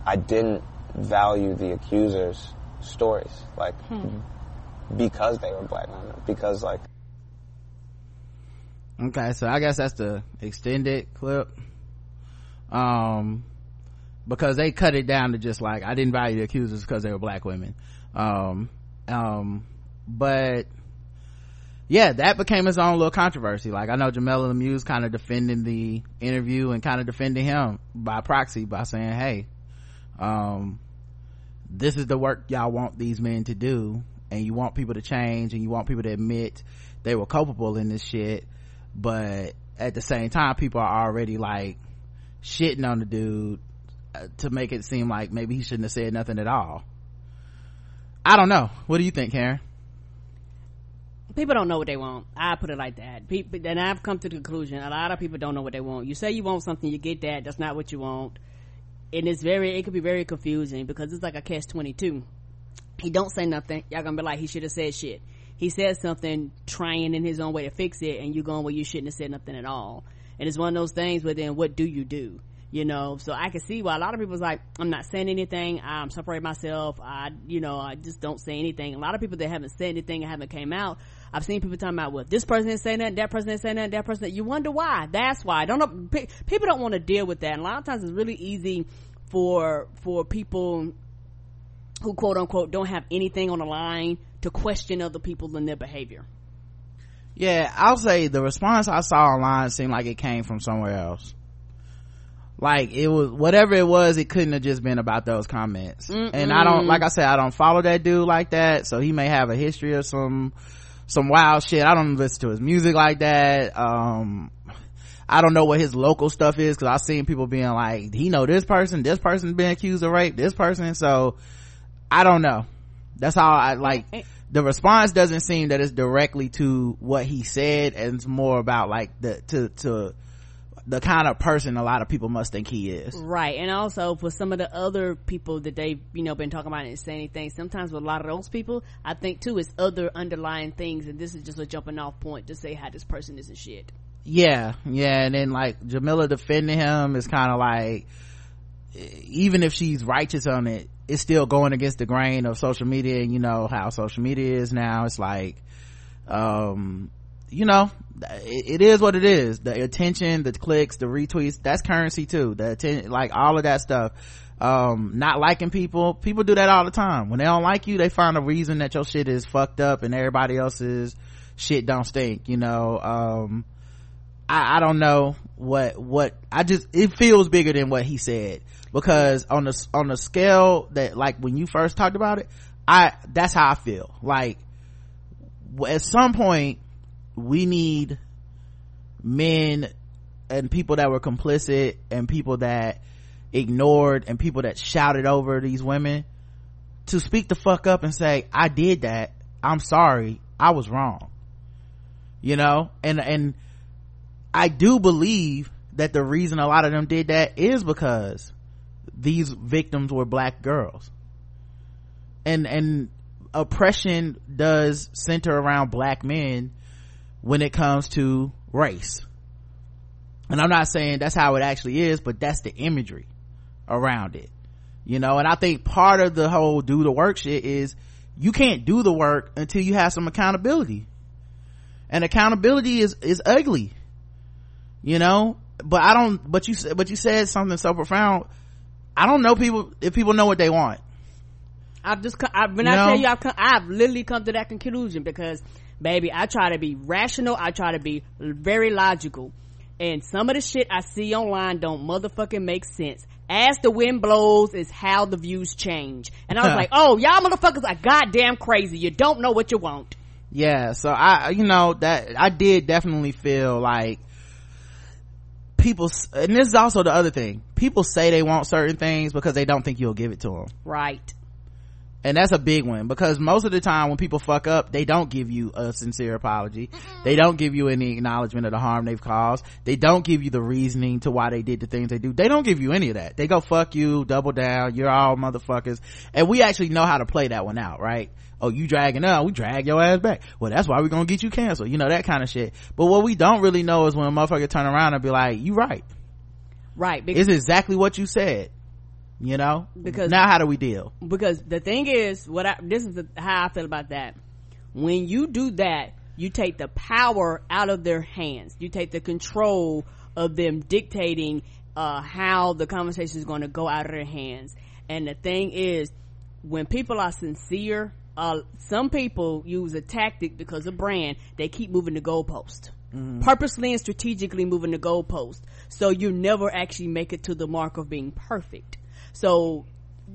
i didn't value the accusers stories like hmm. because they were black women because like okay so i guess that's the extended clip um because they cut it down to just like i didn't value the accusers because they were black women um um but yeah that became his own little controversy. Like i know jamilah lemieux's kind of defending the interview and kind of defending him by proxy by saying hey um this is the work y'all want these men to do and you want people to change and you want people to admit they were culpable in this shit but at the same time people are already like shitting on the dude uh, to make it seem like maybe he shouldn't have said nothing at all. I don't know. What do you think karen people don't know what they want. I put it like that. People, and I've come to the conclusion a lot of people don't know what they want. You say you want something, you get that. That's not what you want, and it's very. It could be very confusing because it's like a catch twenty two. He don't say nothing. Y'all gonna be like he should have said shit. He says something, trying in his own way to fix it, and you going well you shouldn't have said nothing at all. And it's one of those things where then what do you do? You know so i can see why a lot of people's like i'm not saying anything. I'm separating myself. I you know i just don't say anything. A lot of people that haven't said anything and haven't came out i've seen people talking about well this person didn't say that that person didn't say that that person you wonder why. That's why. Don't know people don't want to deal with that. And a lot of times it's really easy for for people who quote unquote don't have anything on the line to question other people and their behavior. Yeah i'll say the response i saw online seemed like it came from somewhere else like it was whatever it was it couldn't have just been about those comments. Mm-mm. and i don't like i said i don't follow that dude like that so he may have a history of some some wild shit. I don't listen to his music like that. Um i don't know what his local stuff is because i've seen people being like he know this person this person been accused of rape this person so i don't know. That's how i like the response doesn't seem that it's directly to what he said and it's more about like the to to the kind of person a lot of people must think he is. Right and also for some of the other people that they've you know been talking about and saying anything sometimes with a lot of those people i think too it's other underlying things and this is just a jumping off point to say how this person isn't shit. Yeah yeah and then like jamilah defending him is kind of like even if she's righteous on it it's still going against the grain of social media and you know how social media is now. It's like um you know it, it is what it is. The attention the clicks the retweets that's currency too. The attention like all of that stuff. Um not liking people. People do that all the time. When they don't like you they find a reason that your shit is fucked up and everybody else's shit don't stink you know? Um I, I don't know what what i just it feels bigger than what he said. Because on the on the scale that like when you first talked about it i that's how i feel. Like at some point we need men and people that were complicit and people that ignored and people that shouted over these women to speak the fuck up and say i did that. I'm sorry. I was wrong. You know? And and i do believe that the reason a lot of them did that is because these victims were black girls. And and oppression does center around black men when it comes to race. And i'm not saying that's how it actually is but that's the imagery around it. You know and i think part of the whole do the work shit is you can't do the work until you have some accountability. And accountability is is ugly you know? But i don't but you said, but you said something so profound. I don't know people if people know what they want. I've just I, when you i know? tell you I've, come, I've literally come to that conclusion because baby i try to be rational. I try to be very logical. And some of the shit i see online don't motherfucking make sense. As the wind blows is how the views change. And i was like oh y'all motherfuckers are goddamn crazy. You don't know what you want. Yeah so i you know that i did definitely feel like people and this is also the other thing. People say they want certain things because they don't think you'll give it to them right and that's a big one because most of the time when people fuck up they don't give you a sincere apology. They don't give you any acknowledgement of the harm they've caused. They don't give you the reasoning to why they did the things they do. They don't give you any of that. They go fuck you double down you're all motherfuckers. And we actually know how to play that one out right? Oh you dragging out we drag your ass back. Well that's why we're gonna get you canceled you know that kind of shit. But what we don't really know is when a motherfucker turn around and be like you right. Right it's exactly what you said you know because now how do we deal because the thing is what I, this is the, how i feel about that when you do that you take the power out of their hands. You take the control of them dictating uh, how the conversation is going to go out of their hands. And the thing is, when people are sincere, uh, some people use a tactic because of brand. They keep moving the goalpost. Mm-hmm. Purposely and strategically moving the goalpost. So you never actually make it to the mark of being perfect. So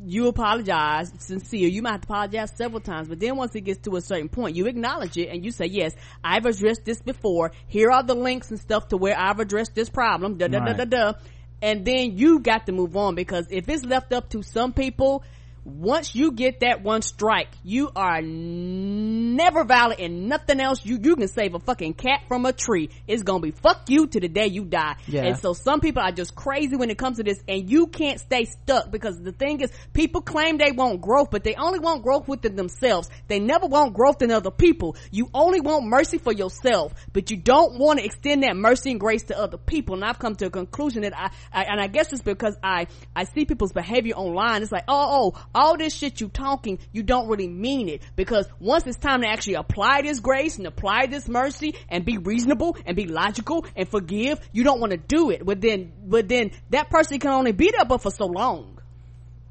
you apologize sincere. You might have to apologize several times but then once it gets to a certain point you acknowledge it and you say yes i've addressed this before. Here are the links and stuff to where i've addressed this problem. Da da right. da da da. And then you got to move on because if it's left up to some people once you get that one strike, you are never valid and nothing else. You, you can save a fucking cat from a tree. It's gonna be fuck you to the day you die. Yeah. And so some people are just crazy when it comes to this and you can't stay stuck because the thing is people claim they want growth, but they only want growth within themselves. They never want growth in other people. You only want mercy for yourself, but you don't want to extend that mercy and grace to other people. And I've come to a conclusion that I, I and I guess it's because I, I see people's behavior online. It's like, oh, oh, all this shit you talking, you don't really mean it. Because once it's time to actually apply this grace and apply this mercy and be reasonable and be logical and forgive, you don't want to do it. But then, but then that person can only be there but for so long.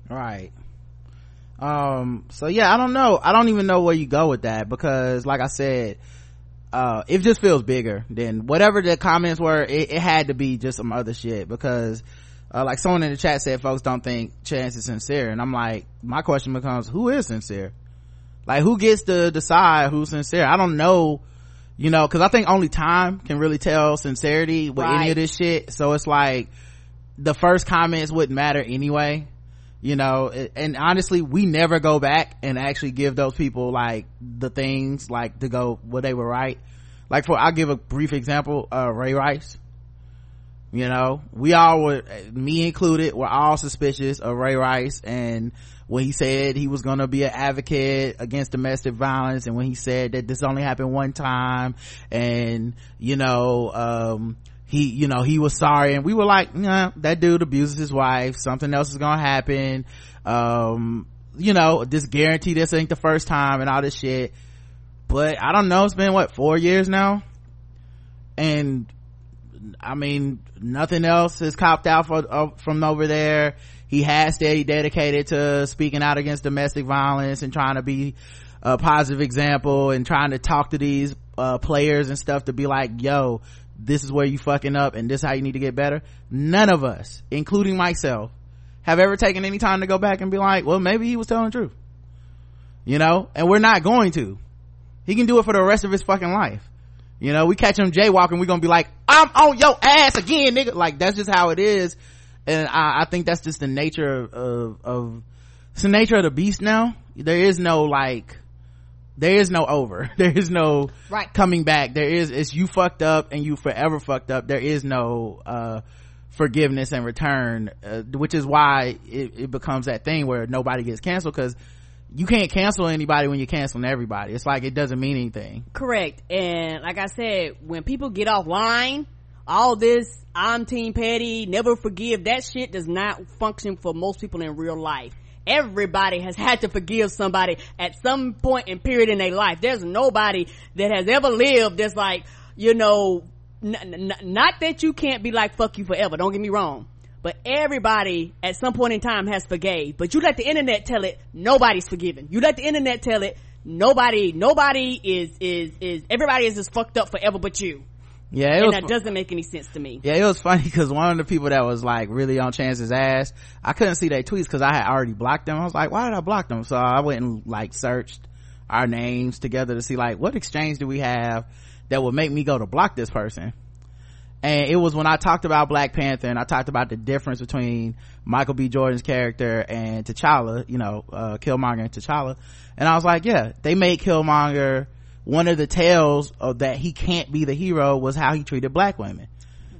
Right. Um, so yeah, I don't know. I don't even know where you go with that because like I said, uh, it just feels bigger than whatever the comments were. It, it had to be just some other shit because uh, like someone in the chat said folks don't think chance is sincere and i'm like my question becomes who is sincere? Like who gets to decide who's sincere? I don't know you know because i think only time can really tell sincerity with right. any of this shit. So it's like the first comments wouldn't matter anyway you know? And honestly we never go back and actually give those people like the things like to go where they were right. Like for i'll give a brief example uh ray rice you know we all were me included were all suspicious of ray rice and when he said he was going to be an advocate against domestic violence and when he said that this only happened one time and you know um, he you know he was sorry and we were like nah, that dude abuses his wife something else is gonna happen. Um, you know this guarantee this ain't the first time and all this shit. But i don't know it's been what four years now? And I mean, nothing else is copped out for, uh, from over there. He has stayed dedicated to speaking out against domestic violence and trying to be a positive example and trying to talk to these uh, players and stuff to be like, yo, this is where you fucking up and this is how you need to get better. None of us, including myself, have ever taken any time to go back and be like, well, maybe he was telling the truth. You know, and we're not going to. He can do it for the rest of his fucking life. You know, we catch him jaywalking, we're gonna be like, I'm on your ass again, nigga. Like, that's just how it is. And I, I think that's just the nature of, of, it's the nature of the beast now. There is no like, there is no over. *laughs* There is no right. coming back. There is, it's you fucked up and you forever fucked up. There is no, uh, forgiveness and return, uh, which is why it, it becomes that thing where nobody gets canceled because you can't cancel anybody when you're canceling everybody. It's like it doesn't mean anything. Correct. And like I said, when people get offline, all this I'm Team Petty, never forgive, that shit does not function for most people in real life. Everybody has had to forgive somebody at some point in period in their life. There's nobody that has ever lived that's like, you know, n- n- not that you can't be like fuck you forever. Don't get me wrong but everybody at some point in time has forgave. But you let the internet tell it nobody's forgiven you let the internet tell it nobody nobody is is is everybody is just fucked up forever but you. Yeah and that doesn't make any sense to me. Yeah it was funny because one of the people that was like really on chance's ass i couldn't see their tweets because i had already blocked them. I was like why did i block them? So i went and like searched our names together to see like what exchange do we have that would make me go to block this person and it was when I talked about Black Panther and I talked about the difference between Michael B. Jordan's character and T'Challa, you know, uh, Killmonger and T'Challa. And I was like, yeah, they made Killmonger one of the tales of that he can't be the hero was how he treated black women.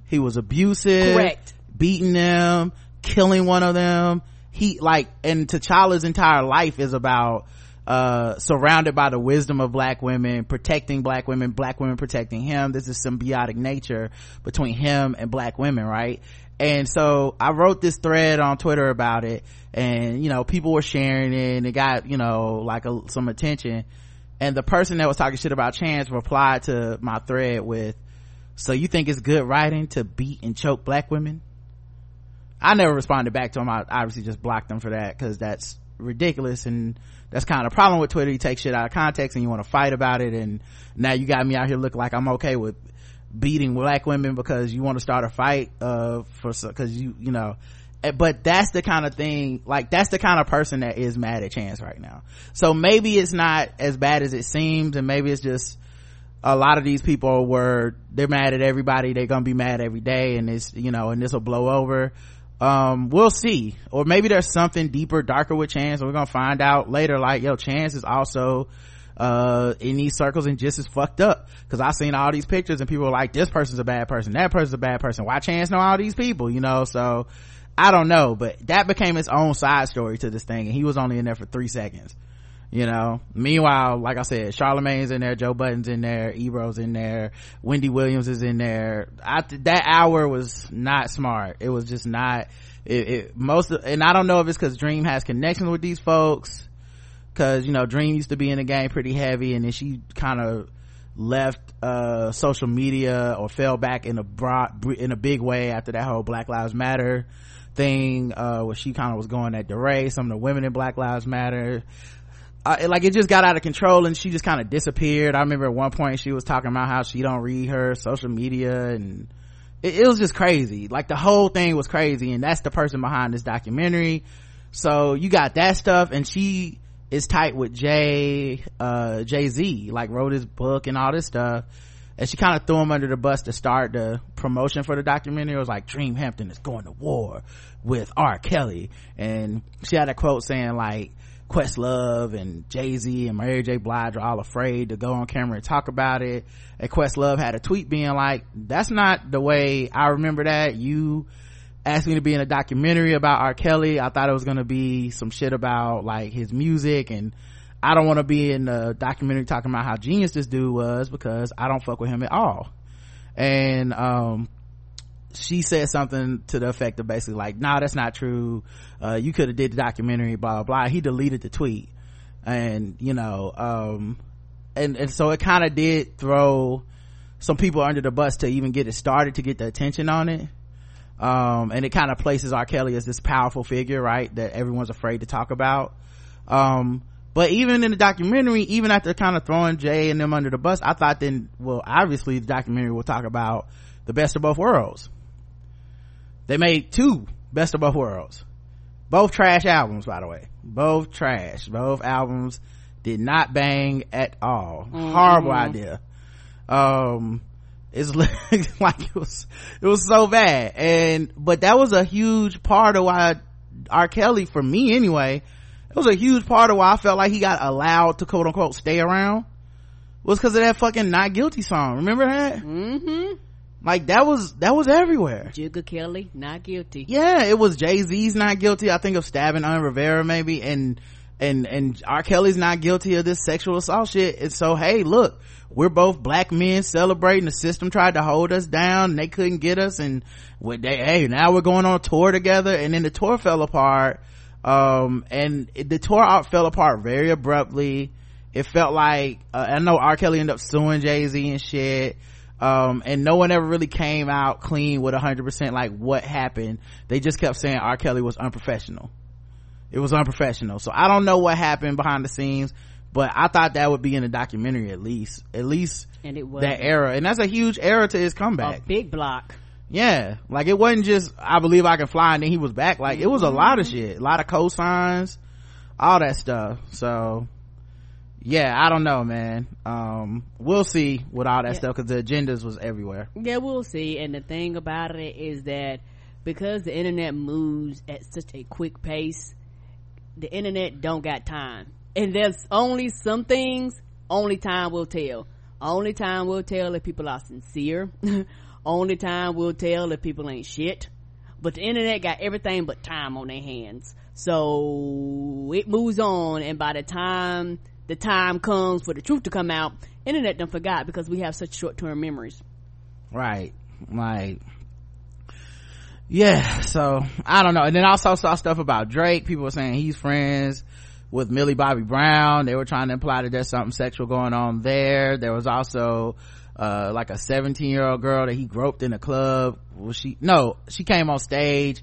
He was abusive, correct, beating them, killing one of them. He like, and T'Challa's entire life is about uh, surrounded by the wisdom of black women, protecting black women, black women protecting him. This is symbiotic nature between him and black women, right? And so I wrote this thread on Twitter about it and, you know, people were sharing it and it got, you know, like a, some attention. and the person that was talking shit about chance replied to my thread with so you think it's good writing to beat and choke black women i never responded back to him i obviously just blocked them for that because that's ridiculous and that's kind of a problem with twitter. You take shit out of context and you want to fight about it and now you got me out here looking like i'm okay with beating black women because you want to start a fight uh for because you you know. Eh, but that's the kind of thing like that's the kind of person that is mad at chance right now. So maybe it's not as bad as it seems and maybe it's just a lot of these people were they're mad at everybody they're gonna be mad every day and it's you know and this will blow over um we'll see. Or maybe there's something deeper darker with chance and we're gonna find out later like yo chance is also uh in these circles and just as fucked up. Because i seen all these pictures and people were like this person's a bad person that person's a bad person. Why chance know all these people you know? So i don't know. But that became its own side story to this thing and he was only in there for three seconds you know? Meanwhile like i said charlamagne's in there joe budden's in there ebro's in there wendy williams is in there. I, that hour was not smart. It was just not it, it most of, and i don't know if it's because dream has connections with these folks because you know dream used to be in the game pretty heavy and then she kind of left uh, social media or fell back in a broad in a big way after that whole black lives matter thing uh, where she kind of was going at DeRay, some of the women in black lives matter uh, like it just got out of control and she just kind of disappeared i remember at one point she was talking about how she don't read her social media and it, it was just crazy like the whole thing was crazy and that's the person behind this documentary so you got that stuff and she is tight with Jay, uh, Jay-Z, like wrote his book and all this stuff. And she kind of threw him under the bus to start the promotion for the documentary. It was like, Dream Hampton is going to war with R. Kelly. And she had a quote saying like, Questlove and Jay-Z and Mary J. Blige are all afraid to go on camera and talk about it. And Questlove had a tweet being like, that's not the way I remember that. You asked me to be in a documentary about R. Kelly. I thought it was going to be some shit about like his music and I don't want to be in a documentary talking about how genius this dude was because I don't fuck with him at all. And, um, she said something to the effect of basically like, nah, that's not true. Uh, you could have did the documentary, blah, blah, blah. He deleted the tweet. And, you know, um, and, and so it kind of did throw some people under the bus to even get it started to get the attention on it um, and it kind of places R. Kelly as this powerful figure, right, that everyone's afraid to talk about. Um, but even in the documentary, even after kind of throwing Jay and them under the bus, I thought then, well, obviously the documentary will talk about the best of both worlds. They made two best of both worlds. Both trash albums, by the way. Both trash. Both albums did not bang at all. Mm-hmm. Horrible idea. Um, it's *laughs* like it was it was so bad and but that was a huge part of why r kelly for me anyway it was a huge part of why i felt like he got allowed to quote unquote stay around was because of that fucking not guilty song remember that mm-hmm like that was that was everywhere. Jigga Kelly not guilty. Yeah it was jay-z's not guilty. I think of stabbing Un Rivera maybe and and and r. Kelly's not guilty of this sexual assault shit. And so hey look we're both black men celebrating. The system tried to hold us down. And they couldn't get us. And they hey now we're going on a tour together. And then the tour fell apart. Um and the tour out fell apart very abruptly. It felt like uh, i know r. Kelly ended up suing jay-z and shit um and no one ever really came out clean with 100% like what happened they just kept saying r kelly was unprofessional it was unprofessional so i don't know what happened behind the scenes but I thought that would be in the documentary at least, at least and it was that era. And that's a huge era to his comeback. A big block. Yeah. Like it wasn't just, I believe I can fly and then he was back. Like it was a lot of mm-hmm. shit, a lot of cosigns, all that stuff. So yeah, I don't know, man. Um, we'll see with all that yeah. stuff because the agendas was everywhere. Yeah, we'll see. And the thing about it is that because the internet moves at such a quick pace, the internet don't got time and there's only some things only time will tell only time will tell if people are sincere *laughs* only time will tell if people ain't shit but the internet got everything but time on their hands so it moves on and by the time the time comes for the truth to come out. Internet done forgot because we have such short-term memories. Right. Like yeah so i don't know. And then I also saw stuff about drake. People were saying he's friends with millie bobby brown. They were trying to imply that there's something sexual going on there. There was also uh, like a 17 year old girl that he groped in a club. Was she no she came on stage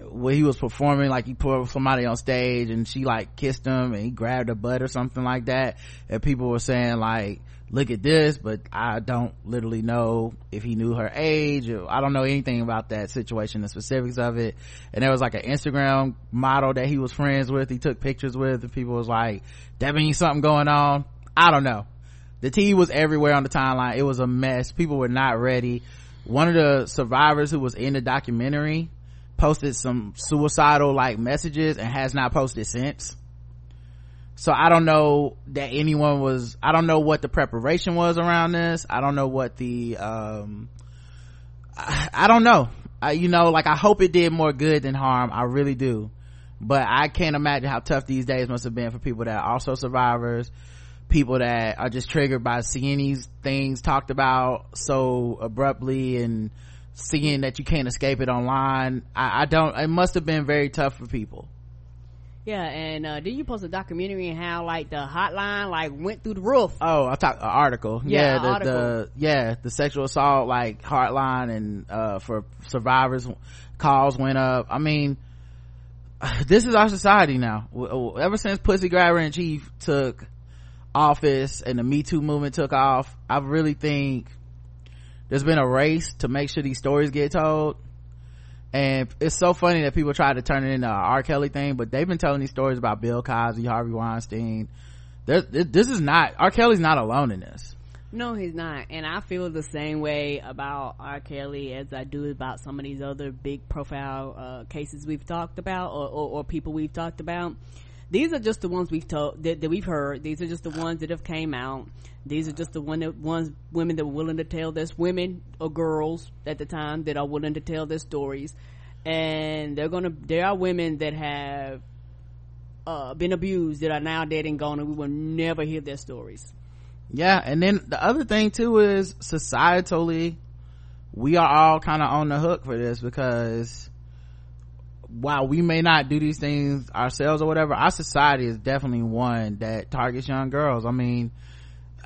when he was performing like he put somebody on stage and she like kissed him and he grabbed her butt or something like that. And people were saying like look at this but i don't literally know if he knew her age or i don't know anything about that situation the specifics of it. And there was like an instagram model that he was friends with he took pictures with and people was like that means something going on. I don't know. The tea was everywhere on the timeline. It was a mess. People were not ready. One of the survivors who was in the documentary posted some suicidal like messages and has not posted since. So i don't know that anyone was i don't know what the preparation was around this. I don't know what the um i, I don't know. I, you know like i hope it did more good than harm. I really do. But i can't imagine how tough these days must have been for people that are also survivors people that are just triggered by seeing these things talked about so abruptly and seeing that you can't escape it online. I, I don't it must have been very tough for people. Yeah, and uh, did you post a documentary on how like the hotline like went through the roof? oh i talked an article. Yeah, yeah, the, article. the yeah the sexual assault like hotline and uh for survivors calls went up. I mean *sighs* this is our society now. Ever since pussy grabber in chief took office and the me too movement took off i really think there's been a race to make sure these stories get told and it's so funny that people try to turn it into R. Kelly thing, but they've been telling these stories about Bill Cosby, Harvey Weinstein. There, this is not R. Kelly's not alone in this. No, he's not. And I feel the same way about R. Kelly as I do about some of these other big profile uh, cases we've talked about or, or, or people we've talked about. These are just the ones we've told that, that we've heard. These are just the ones that have came out. These are just the one that ones women that were willing to tell this women or girls at the time that are willing to tell their stories. And they're gonna there are women that have uh, been abused that are now dead and gone and we will never hear their stories. Yeah, and then the other thing too is societally, we are all kind of on the hook for this because while we may not do these things ourselves or whatever, our society is definitely one that targets young girls. I mean,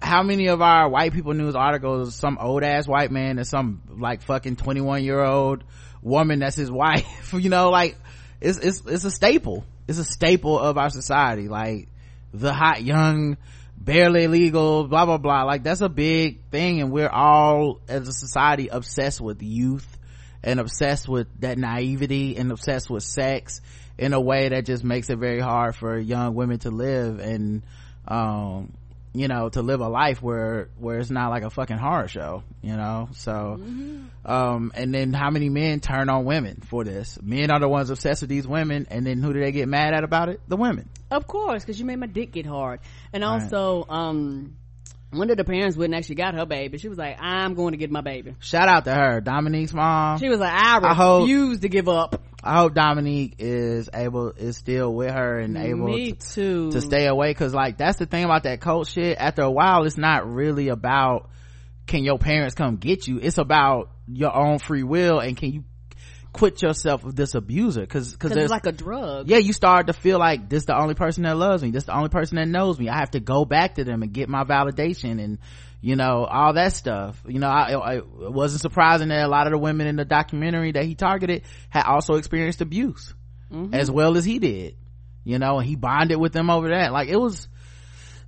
how many of our white people news articles some old ass white man and some like fucking 21 year old woman that's his *laughs* wife you know? Like it's it's it's a staple. It's a staple of our society. Like the hot young barely legal blah blah blah. Like that's a big thing and we're all as a society obsessed with youth and obsessed with that naivety and obsessed with sex in a way that just makes it very hard for young women to live and um you know to live a life where where it's not like a fucking horror show you know? So um and then how many men turn on women for this? Men are the ones obsessed with these women and then who do they get mad at about it? The women. Of course, because you made my dick get hard. And also, um, one of the parents wouldn't actually got her baby. She was like, I'm going to get my baby. shout out to her dominique's mom She was like, I I hope- refuse to give up. i hope dominique is able is still with her and able Me to, too. to stay away because like that's the thing about that cult shit after a while it's not really about can your parents come get you it's about your own free will and can you quit yourself of this abuser because because it's like a drug. yeah you start to feel like this the only person that loves me this the only person that knows me. I have to go back to them and get my validation and you know all that stuff. You know I, I it wasn't surprising that a lot of the women in the documentary that he targeted had also experienced abuse mm-hmm. as well as he did you know and he bonded with them over that. Like it was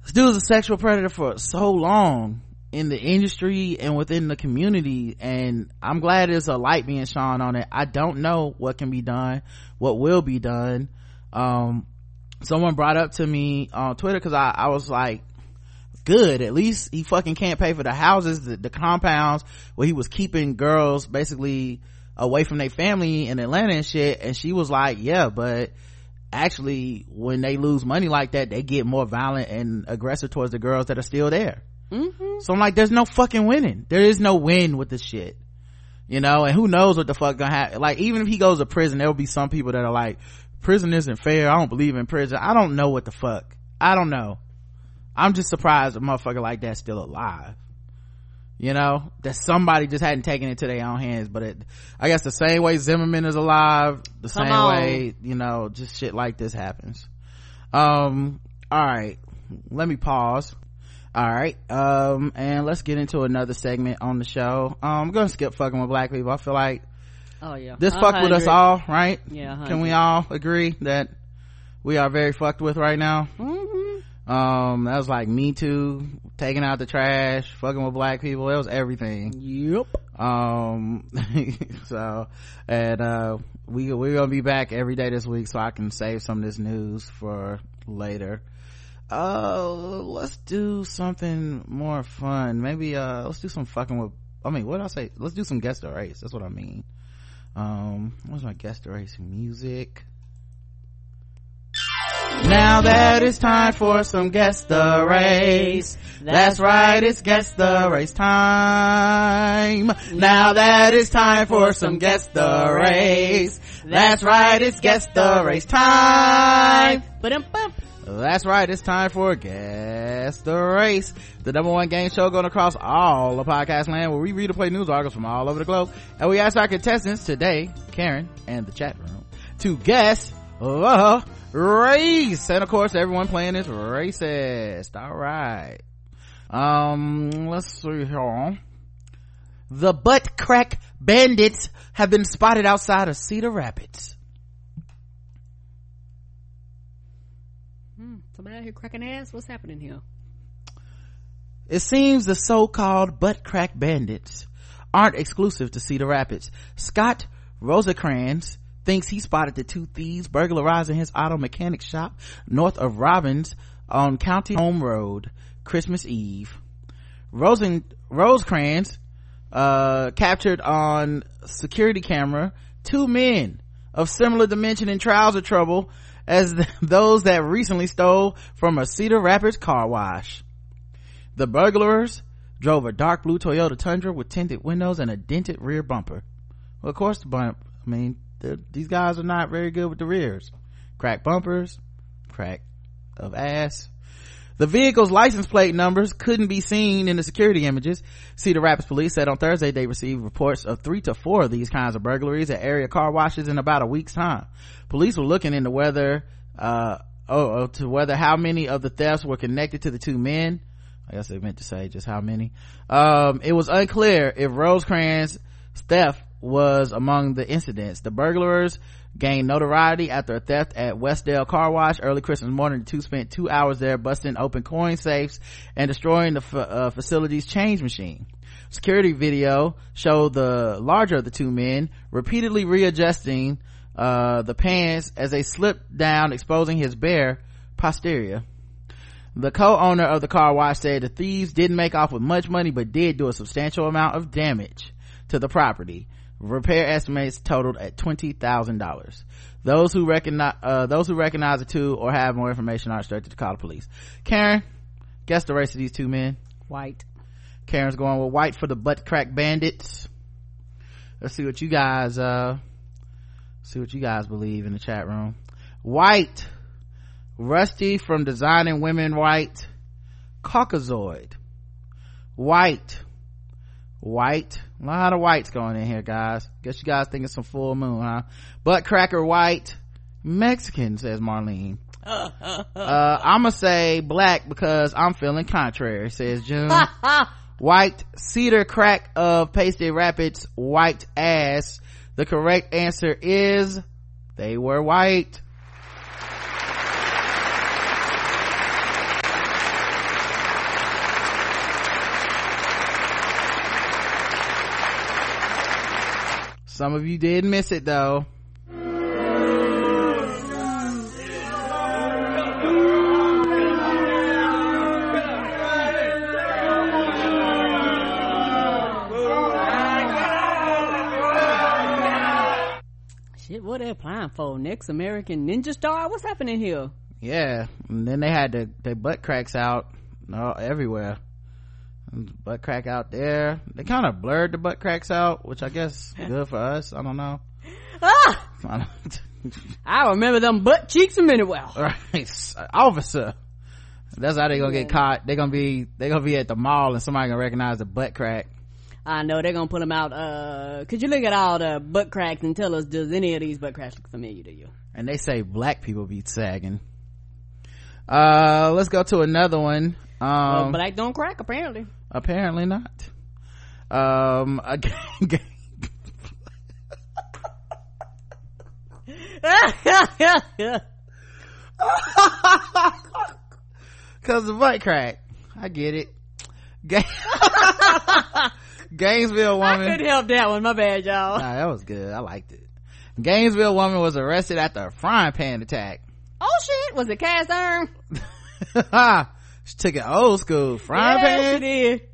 this dude was a sexual predator for so long in the industry and within the community and i'm glad there's a light being shone on it. I don't know what can be done what will be done. Um someone brought up to me on twitter because I, I was like good at least he fucking can't pay for the houses the, the compounds where he was keeping girls basically away from their family in atlanta and shit. And she was like yeah but actually when they lose money like that they get more violent and aggressive towards the girls that are still there so i'm like there's no fucking winning. There is no win with this shit. You know and who knows what the fuck gonna happen. Like even if he goes to prison there will be some people that are like prison isn't fair. I don't believe in prison. I don't know what the fuck. I don't know. I'm just surprised a motherfucker like that's still alive. You know that somebody just hadn't taken it to their own hands. But it i guess the same way zimmerman is alive the Come same on. way you know just shit like this happens. Um all right. Let me pause all right um and let's get into another segment on the show. Um i'm gonna skip fucking with black people. I feel like Oh yeah. this fucked with us all right? Yeah, can we all agree that we are very fucked with right now? Mhm. um that was like me too taking out the trash fucking with black people. It was everything. Yep. um *laughs* so and uh we we're gonna be back every day this week so i can save some of this news for later uh let's do something more fun maybe uh let's do some fucking with i mean what did i say let's do some guest race that's what i mean um what's my guest race music now that it's time for some guest the race. That's right, it's guest the race time. Now that it's time for some guest the race. That's right, it's guest the race time. Ba-dum-bum. That's right, it's time for Guess the Race, the number one game show going across all the podcast land where we read and play news articles from all over the globe. And we ask our contestants today, Karen and the chat room, to guess the race. And of course, everyone playing is racist. Alright. Um, let's see here. The butt crack bandits have been spotted outside of Cedar Rapids. Hmm, Somebody out here cracking ass. What's happening here? It seems the so-called butt crack bandits aren't exclusive to Cedar Rapids. Scott Rosecrans thinks he spotted the two thieves burglarizing his auto mechanic shop north of Robbins on County Home Road Christmas Eve. Rosen, Rosecrans, uh, captured on security camera two men of similar dimension and trouser trouble as *laughs* those that recently stole from a Cedar Rapids car wash. The burglars drove a dark blue Toyota Tundra with tinted windows and a dented rear bumper. Well, of course, the bump, I mean, the- these guys are not very good with the rears. Crack bumpers, crack of ass. The vehicle's license plate numbers couldn't be seen in the security images. Cedar Rapids police said on Thursday they received reports of three to four of these kinds of burglaries at area car washes in about a week's time. Police were looking into whether, uh, oh, oh, to whether how many of the thefts were connected to the two men. I guess they meant to say just how many. Um, it was unclear if Rosecrans' theft was among the incidents. The burglars gained notoriety after a theft at Westdale Car Wash early Christmas morning. The two spent two hours there busting open coin safes and destroying the f- uh, facility's change machine. Security video showed the larger of the two men repeatedly readjusting uh, the pants as they slipped down, exposing his bare posterior. The co-owner of the car wash said the thieves didn't make off with much money, but did do a substantial amount of damage to the property. Repair estimates totaled at twenty thousand dollars. Those who recognize uh, those who recognize the two or have more information are instructed to call the police. Karen, guess the race of these two men. White. Karen's going with white for the butt crack bandits. Let's see what you guys uh see what you guys believe in the chat room. White. Rusty from Designing Women White. Caucasoid. White. White. A lot of whites going in here, guys. Guess you guys think it's some full moon, huh? Butt cracker white. Mexican, says Marlene. *laughs* uh, I'ma say black because I'm feeling contrary, says June. *laughs* white cedar crack of pasty rapids white ass. The correct answer is they were white. Some of you did miss it though. Shit, what they applying for? Next American Ninja Star? What's happening here? Yeah. And then they had the, their butt cracks out uh, everywhere. Butt crack out there. They kind of blurred the butt cracks out, which I guess good for us. I don't know. Ah! I don't- I remember them butt cheeks a minute well. *laughs* right officer that's how they gonna get caught they gonna be they gonna be at the mall and somebody gonna recognize the butt crack I know they're gonna pull them out. Uh, could you look at all the butt cracks and tell us, does any of these butt cracks look familiar to you? and they say black people be sagging uh let's go to another one well, um black don't crack apparently apparently not um a gang- *laughs* cause the butt crack i get it Ga- *laughs* gainesville I woman couldn't help that one. My bad, y'all. Nah, that was good. I liked it. Gainesville woman was arrested after a frying pan attack. Oh shit! Was it cast iron? *laughs* she took it old school frying yes, pan. it did.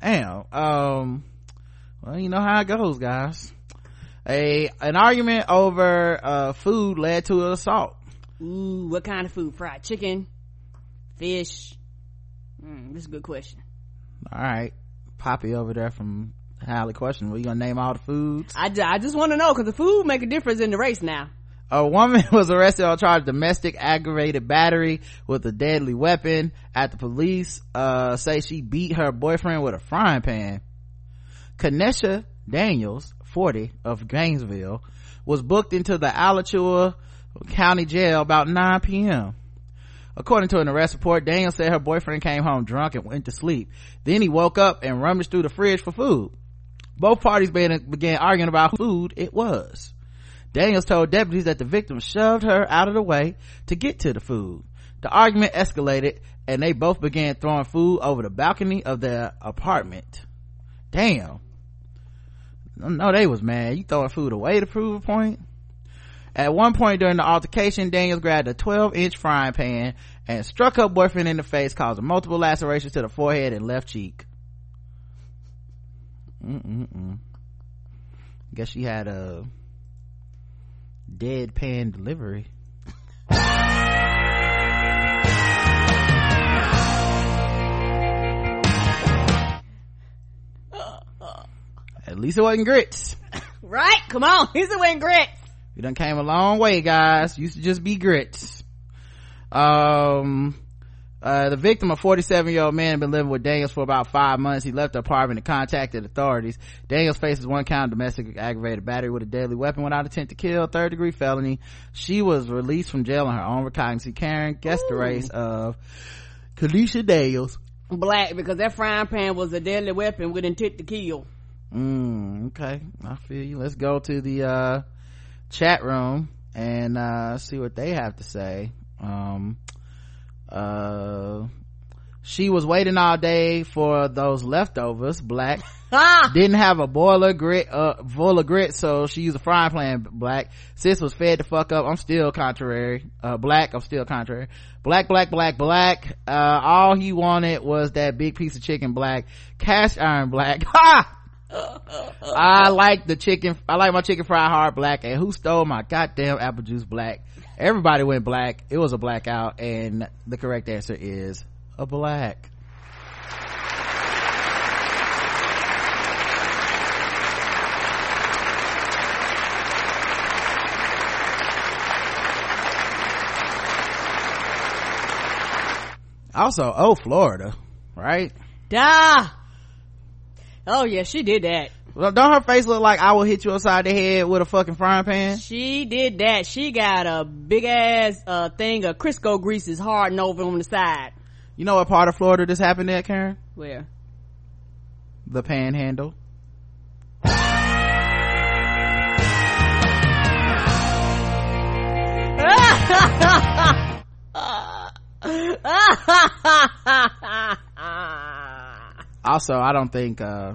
Damn. Um. Well, you know how it goes, guys. A an argument over uh, food led to an assault. Ooh, what kind of food? Fried chicken, fish. Mm, this is a good question. All right, Papi over there from Highly Question. Were you gonna name all the foods? I, I just want to know because the food make a difference in the race now. A woman *laughs* was arrested on charge of domestic aggravated battery with a deadly weapon after police uh, say she beat her boyfriend with a frying pan. Kanesha Daniels, 40, of Gainesville, was booked into the Alachua County Jail about 9 p.m. According to an arrest report, Daniels said her boyfriend came home drunk and went to sleep. Then he woke up and rummaged through the fridge for food. Both parties began, began arguing about who food it was. Daniels told deputies that the victim shoved her out of the way to get to the food. The argument escalated and they both began throwing food over the balcony of their apartment. Damn. No, they was mad. You throwing food away to prove a point? At one point during the altercation, Daniels grabbed a 12 inch frying pan and struck her boyfriend in the face, causing multiple lacerations to the forehead and left cheek. Mm-mm-mm. Guess she had a deadpan delivery. At least it wasn't grits. Right? Come on. He's a win grits. We done came a long way, guys. Used to just be grits. Um, uh, the victim, a 47 year old man, had been living with Daniels for about five months. He left the apartment and contacted authorities. Daniels faces one count of domestic aggravated battery with a deadly weapon without intent to kill, third degree felony. She was released from jail on her own recognizance. Karen guessed the race of Kalisha Daniels. Black because that frying pan was a deadly weapon with intent to kill. Mm, okay. I feel you. Let's go to the, uh, chat room and, uh, see what they have to say. Um, uh, she was waiting all day for those leftovers, black. Ah! Didn't have a boiler grit, uh, full of grit, so she used a frying pan, black. Sis was fed to fuck up. I'm still contrary. Uh, black, I'm still contrary. Black, black, black, black. Uh, all he wanted was that big piece of chicken, black. Cast iron, black. *laughs* Ha! I like the chicken. I like my chicken fried hard black. And who stole my goddamn apple juice black? Everybody went black. It was a blackout, and the correct answer is a black. Also, oh, Florida, right? Da! Oh yeah, she did that. Well, don't her face look like I will hit you upside the head with a fucking frying pan? She did that. She got a big ass uh thing of Crisco grease greases hardened over on the side. You know what part of Florida this happened at, Karen? Where? The panhandle. *laughs* Also, I don't think, uh,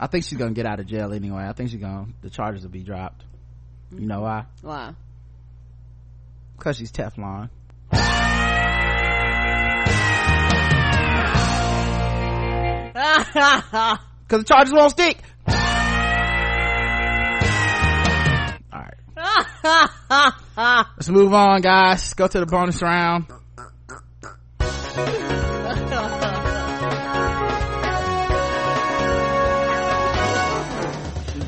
I think she's gonna get out of jail anyway. I think she's gonna, the charges will be dropped. You know why? Why? Cause she's Teflon. *laughs* Cause the charges won't stick. *laughs* Alright. Let's move on, guys. Let's go to the bonus round.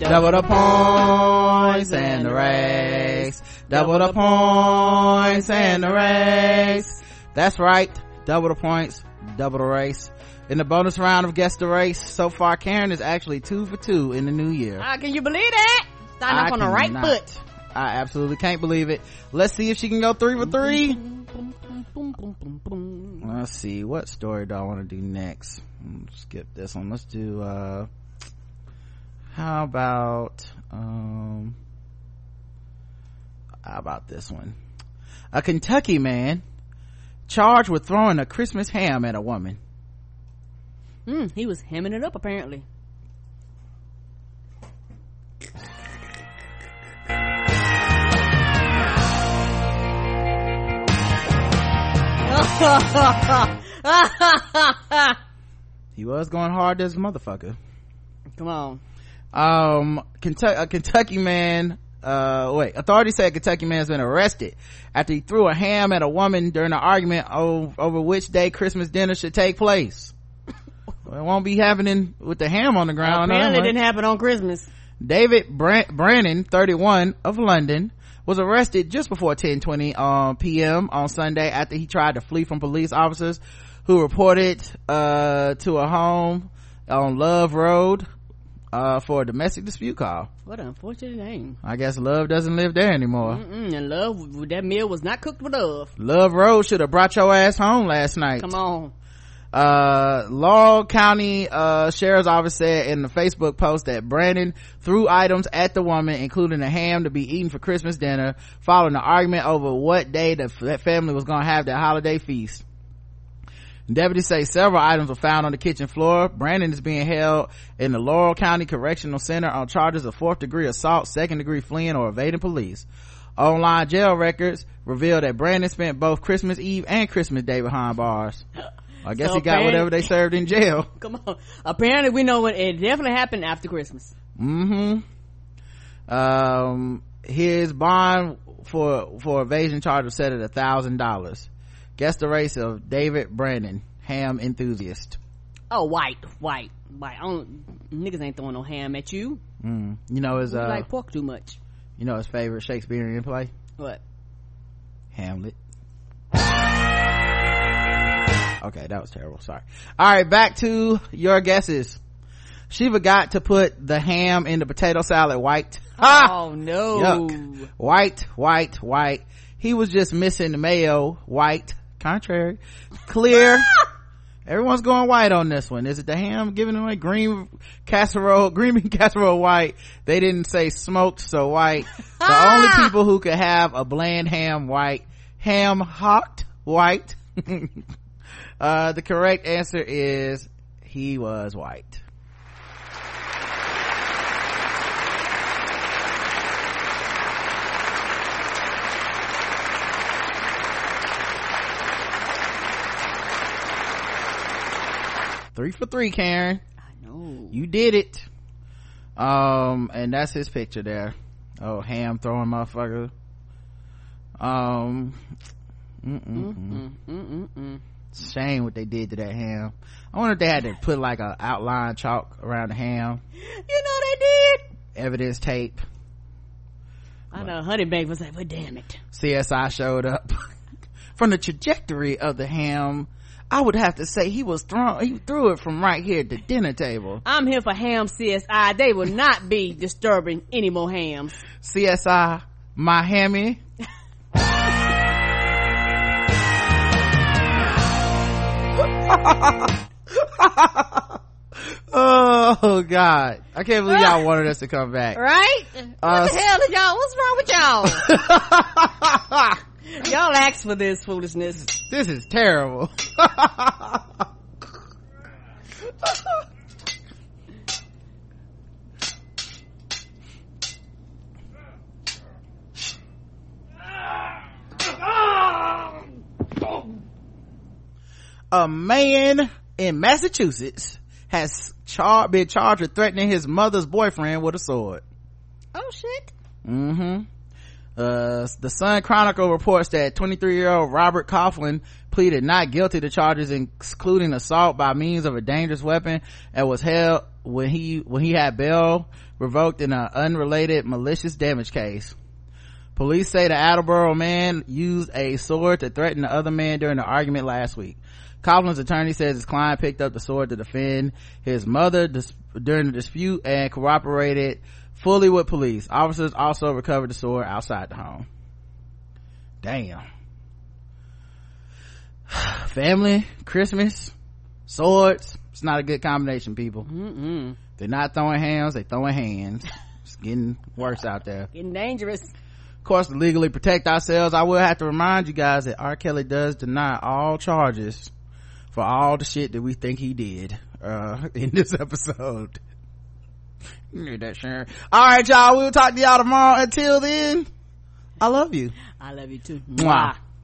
Double the points and the race. Double the points and the race. That's right. Double the points, double the race. In the bonus round of Guess the Race, so far Karen is actually two for two in the new year. Ah, can you believe that? Starting off on the right cannot. foot. I absolutely can't believe it. Let's see if she can go three for three. let's see what story do i want to do next Mm, skip this one let's do uh how about um how about this one a kentucky man charged with throwing a christmas ham at a woman Mm, he was hemming it up apparently. he was going hard as a motherfucker Come on. Um kentucky a kentucky man uh wait authorities said kentucky man's been arrested after he threw a ham at a woman during an argument over, over which day christmas dinner should take place well, it won't be happening with the ham on the ground Apparently, it didn't happen on Christmas. david Brand- brannon 31 of london was arrested just before 10:20 um, p.m. on Sunday after he tried to flee from police officers who reported uh, to a home on Love Road uh, for a domestic dispute call. What an unfortunate name. I guess Love doesn't live there anymore. Mm-mm, and love, that meal was not cooked with love. Love Road should have brought your ass home last night. Come on. uh laurel county uh sheriff's office said in the facebook post that brandon threw items at the woman including a ham to be eaten for christmas dinner following an argument over what day the f- family was going to have their holiday feast Deputies say several items were found on the kitchen floor. Brandon is being held in the Laurel County Correctional Center on charges of fourth degree assault, second degree fleeing, or evading police. Online jail records reveal that Brandon spent both Christmas Eve and Christmas Day behind bars. I guess So he got whatever they served in jail. *laughs* Come on. Apparently, we know when it definitely happened after Christmas. Mm hmm Um, his bond for, for evasion charge was set at a thousand dollars. Guess the race of David Brandon, ham enthusiast. Oh, white, white, white. I don't, niggas ain't throwing no ham at you. Mm. You know his, uh, like pork too much. you know his favorite Shakespearean play? What? Hamlet. Okay, that was terrible. Sorry. All right, back to your guesses. She forgot to put the ham in the potato salad white. Oh no. Yuck. White, white, white. He was just missing the mayo. White. Contrary. Clear. *laughs* Everyone's going white on this one. Is it the ham giving away green casserole, *laughs* green bean casserole white? They didn't say smoked, so white. The *laughs* only people who could have a bland ham white, ham hocked white. uh, the correct answer is he was white. Three for three, Karen. I know. You did it. Um, and that's his picture there. Oh, ham throwing motherfucker. Um, mm-mm-mm. Mm-mm-mm. shame what they did to that ham. I wonder if they had to put like a outline chalk around the ham, You know they did. evidence tape. I know. Honey Baked was like, "But damn it." CSI showed up. *laughs* from the trajectory of the ham, I would have to say he was thrown, he threw it from right here at the dinner table. I'm here for ham CSI. They will not be disturbing any more hams. CSI, my hammy. *laughs* oh god i can't believe y'all *laughs* wanted us to come back Right? Uh, what the hell is y'all? What's wrong with y'all? *laughs* *laughs* y'all asked for this foolishness. this is terrible *laughs* a man in massachusetts has char- been charged with threatening his mother's boyfriend with a sword Oh shit. Mm-hmm. Uh, the Sun Chronicle reports that 23-year-old Robert Coughlin pleaded not guilty to charges including assault by means of a dangerous weapon and was held when he when he had bail revoked in an unrelated malicious damage case. Police say the Attleboro man used a sword to threaten the other man during the argument last week. Coughlin's attorney says his client picked up the sword to defend his mother dis- during the dispute and cooperated fully with police. Officers also recovered the sword outside the home. Damn. *sighs* family christmas swords it's not a good combination people Mm-mm. they're not throwing hands they're throwing hands it's getting worse out there Getting dangerous. of course to legally protect ourselves i will have to remind you guys that r kelly does deny all charges for all the shit that we think he did uh *laughs* in this episode you knew that sharon all right y'all we'll talk to y'all tomorrow until then i love you I love you too. Mwah.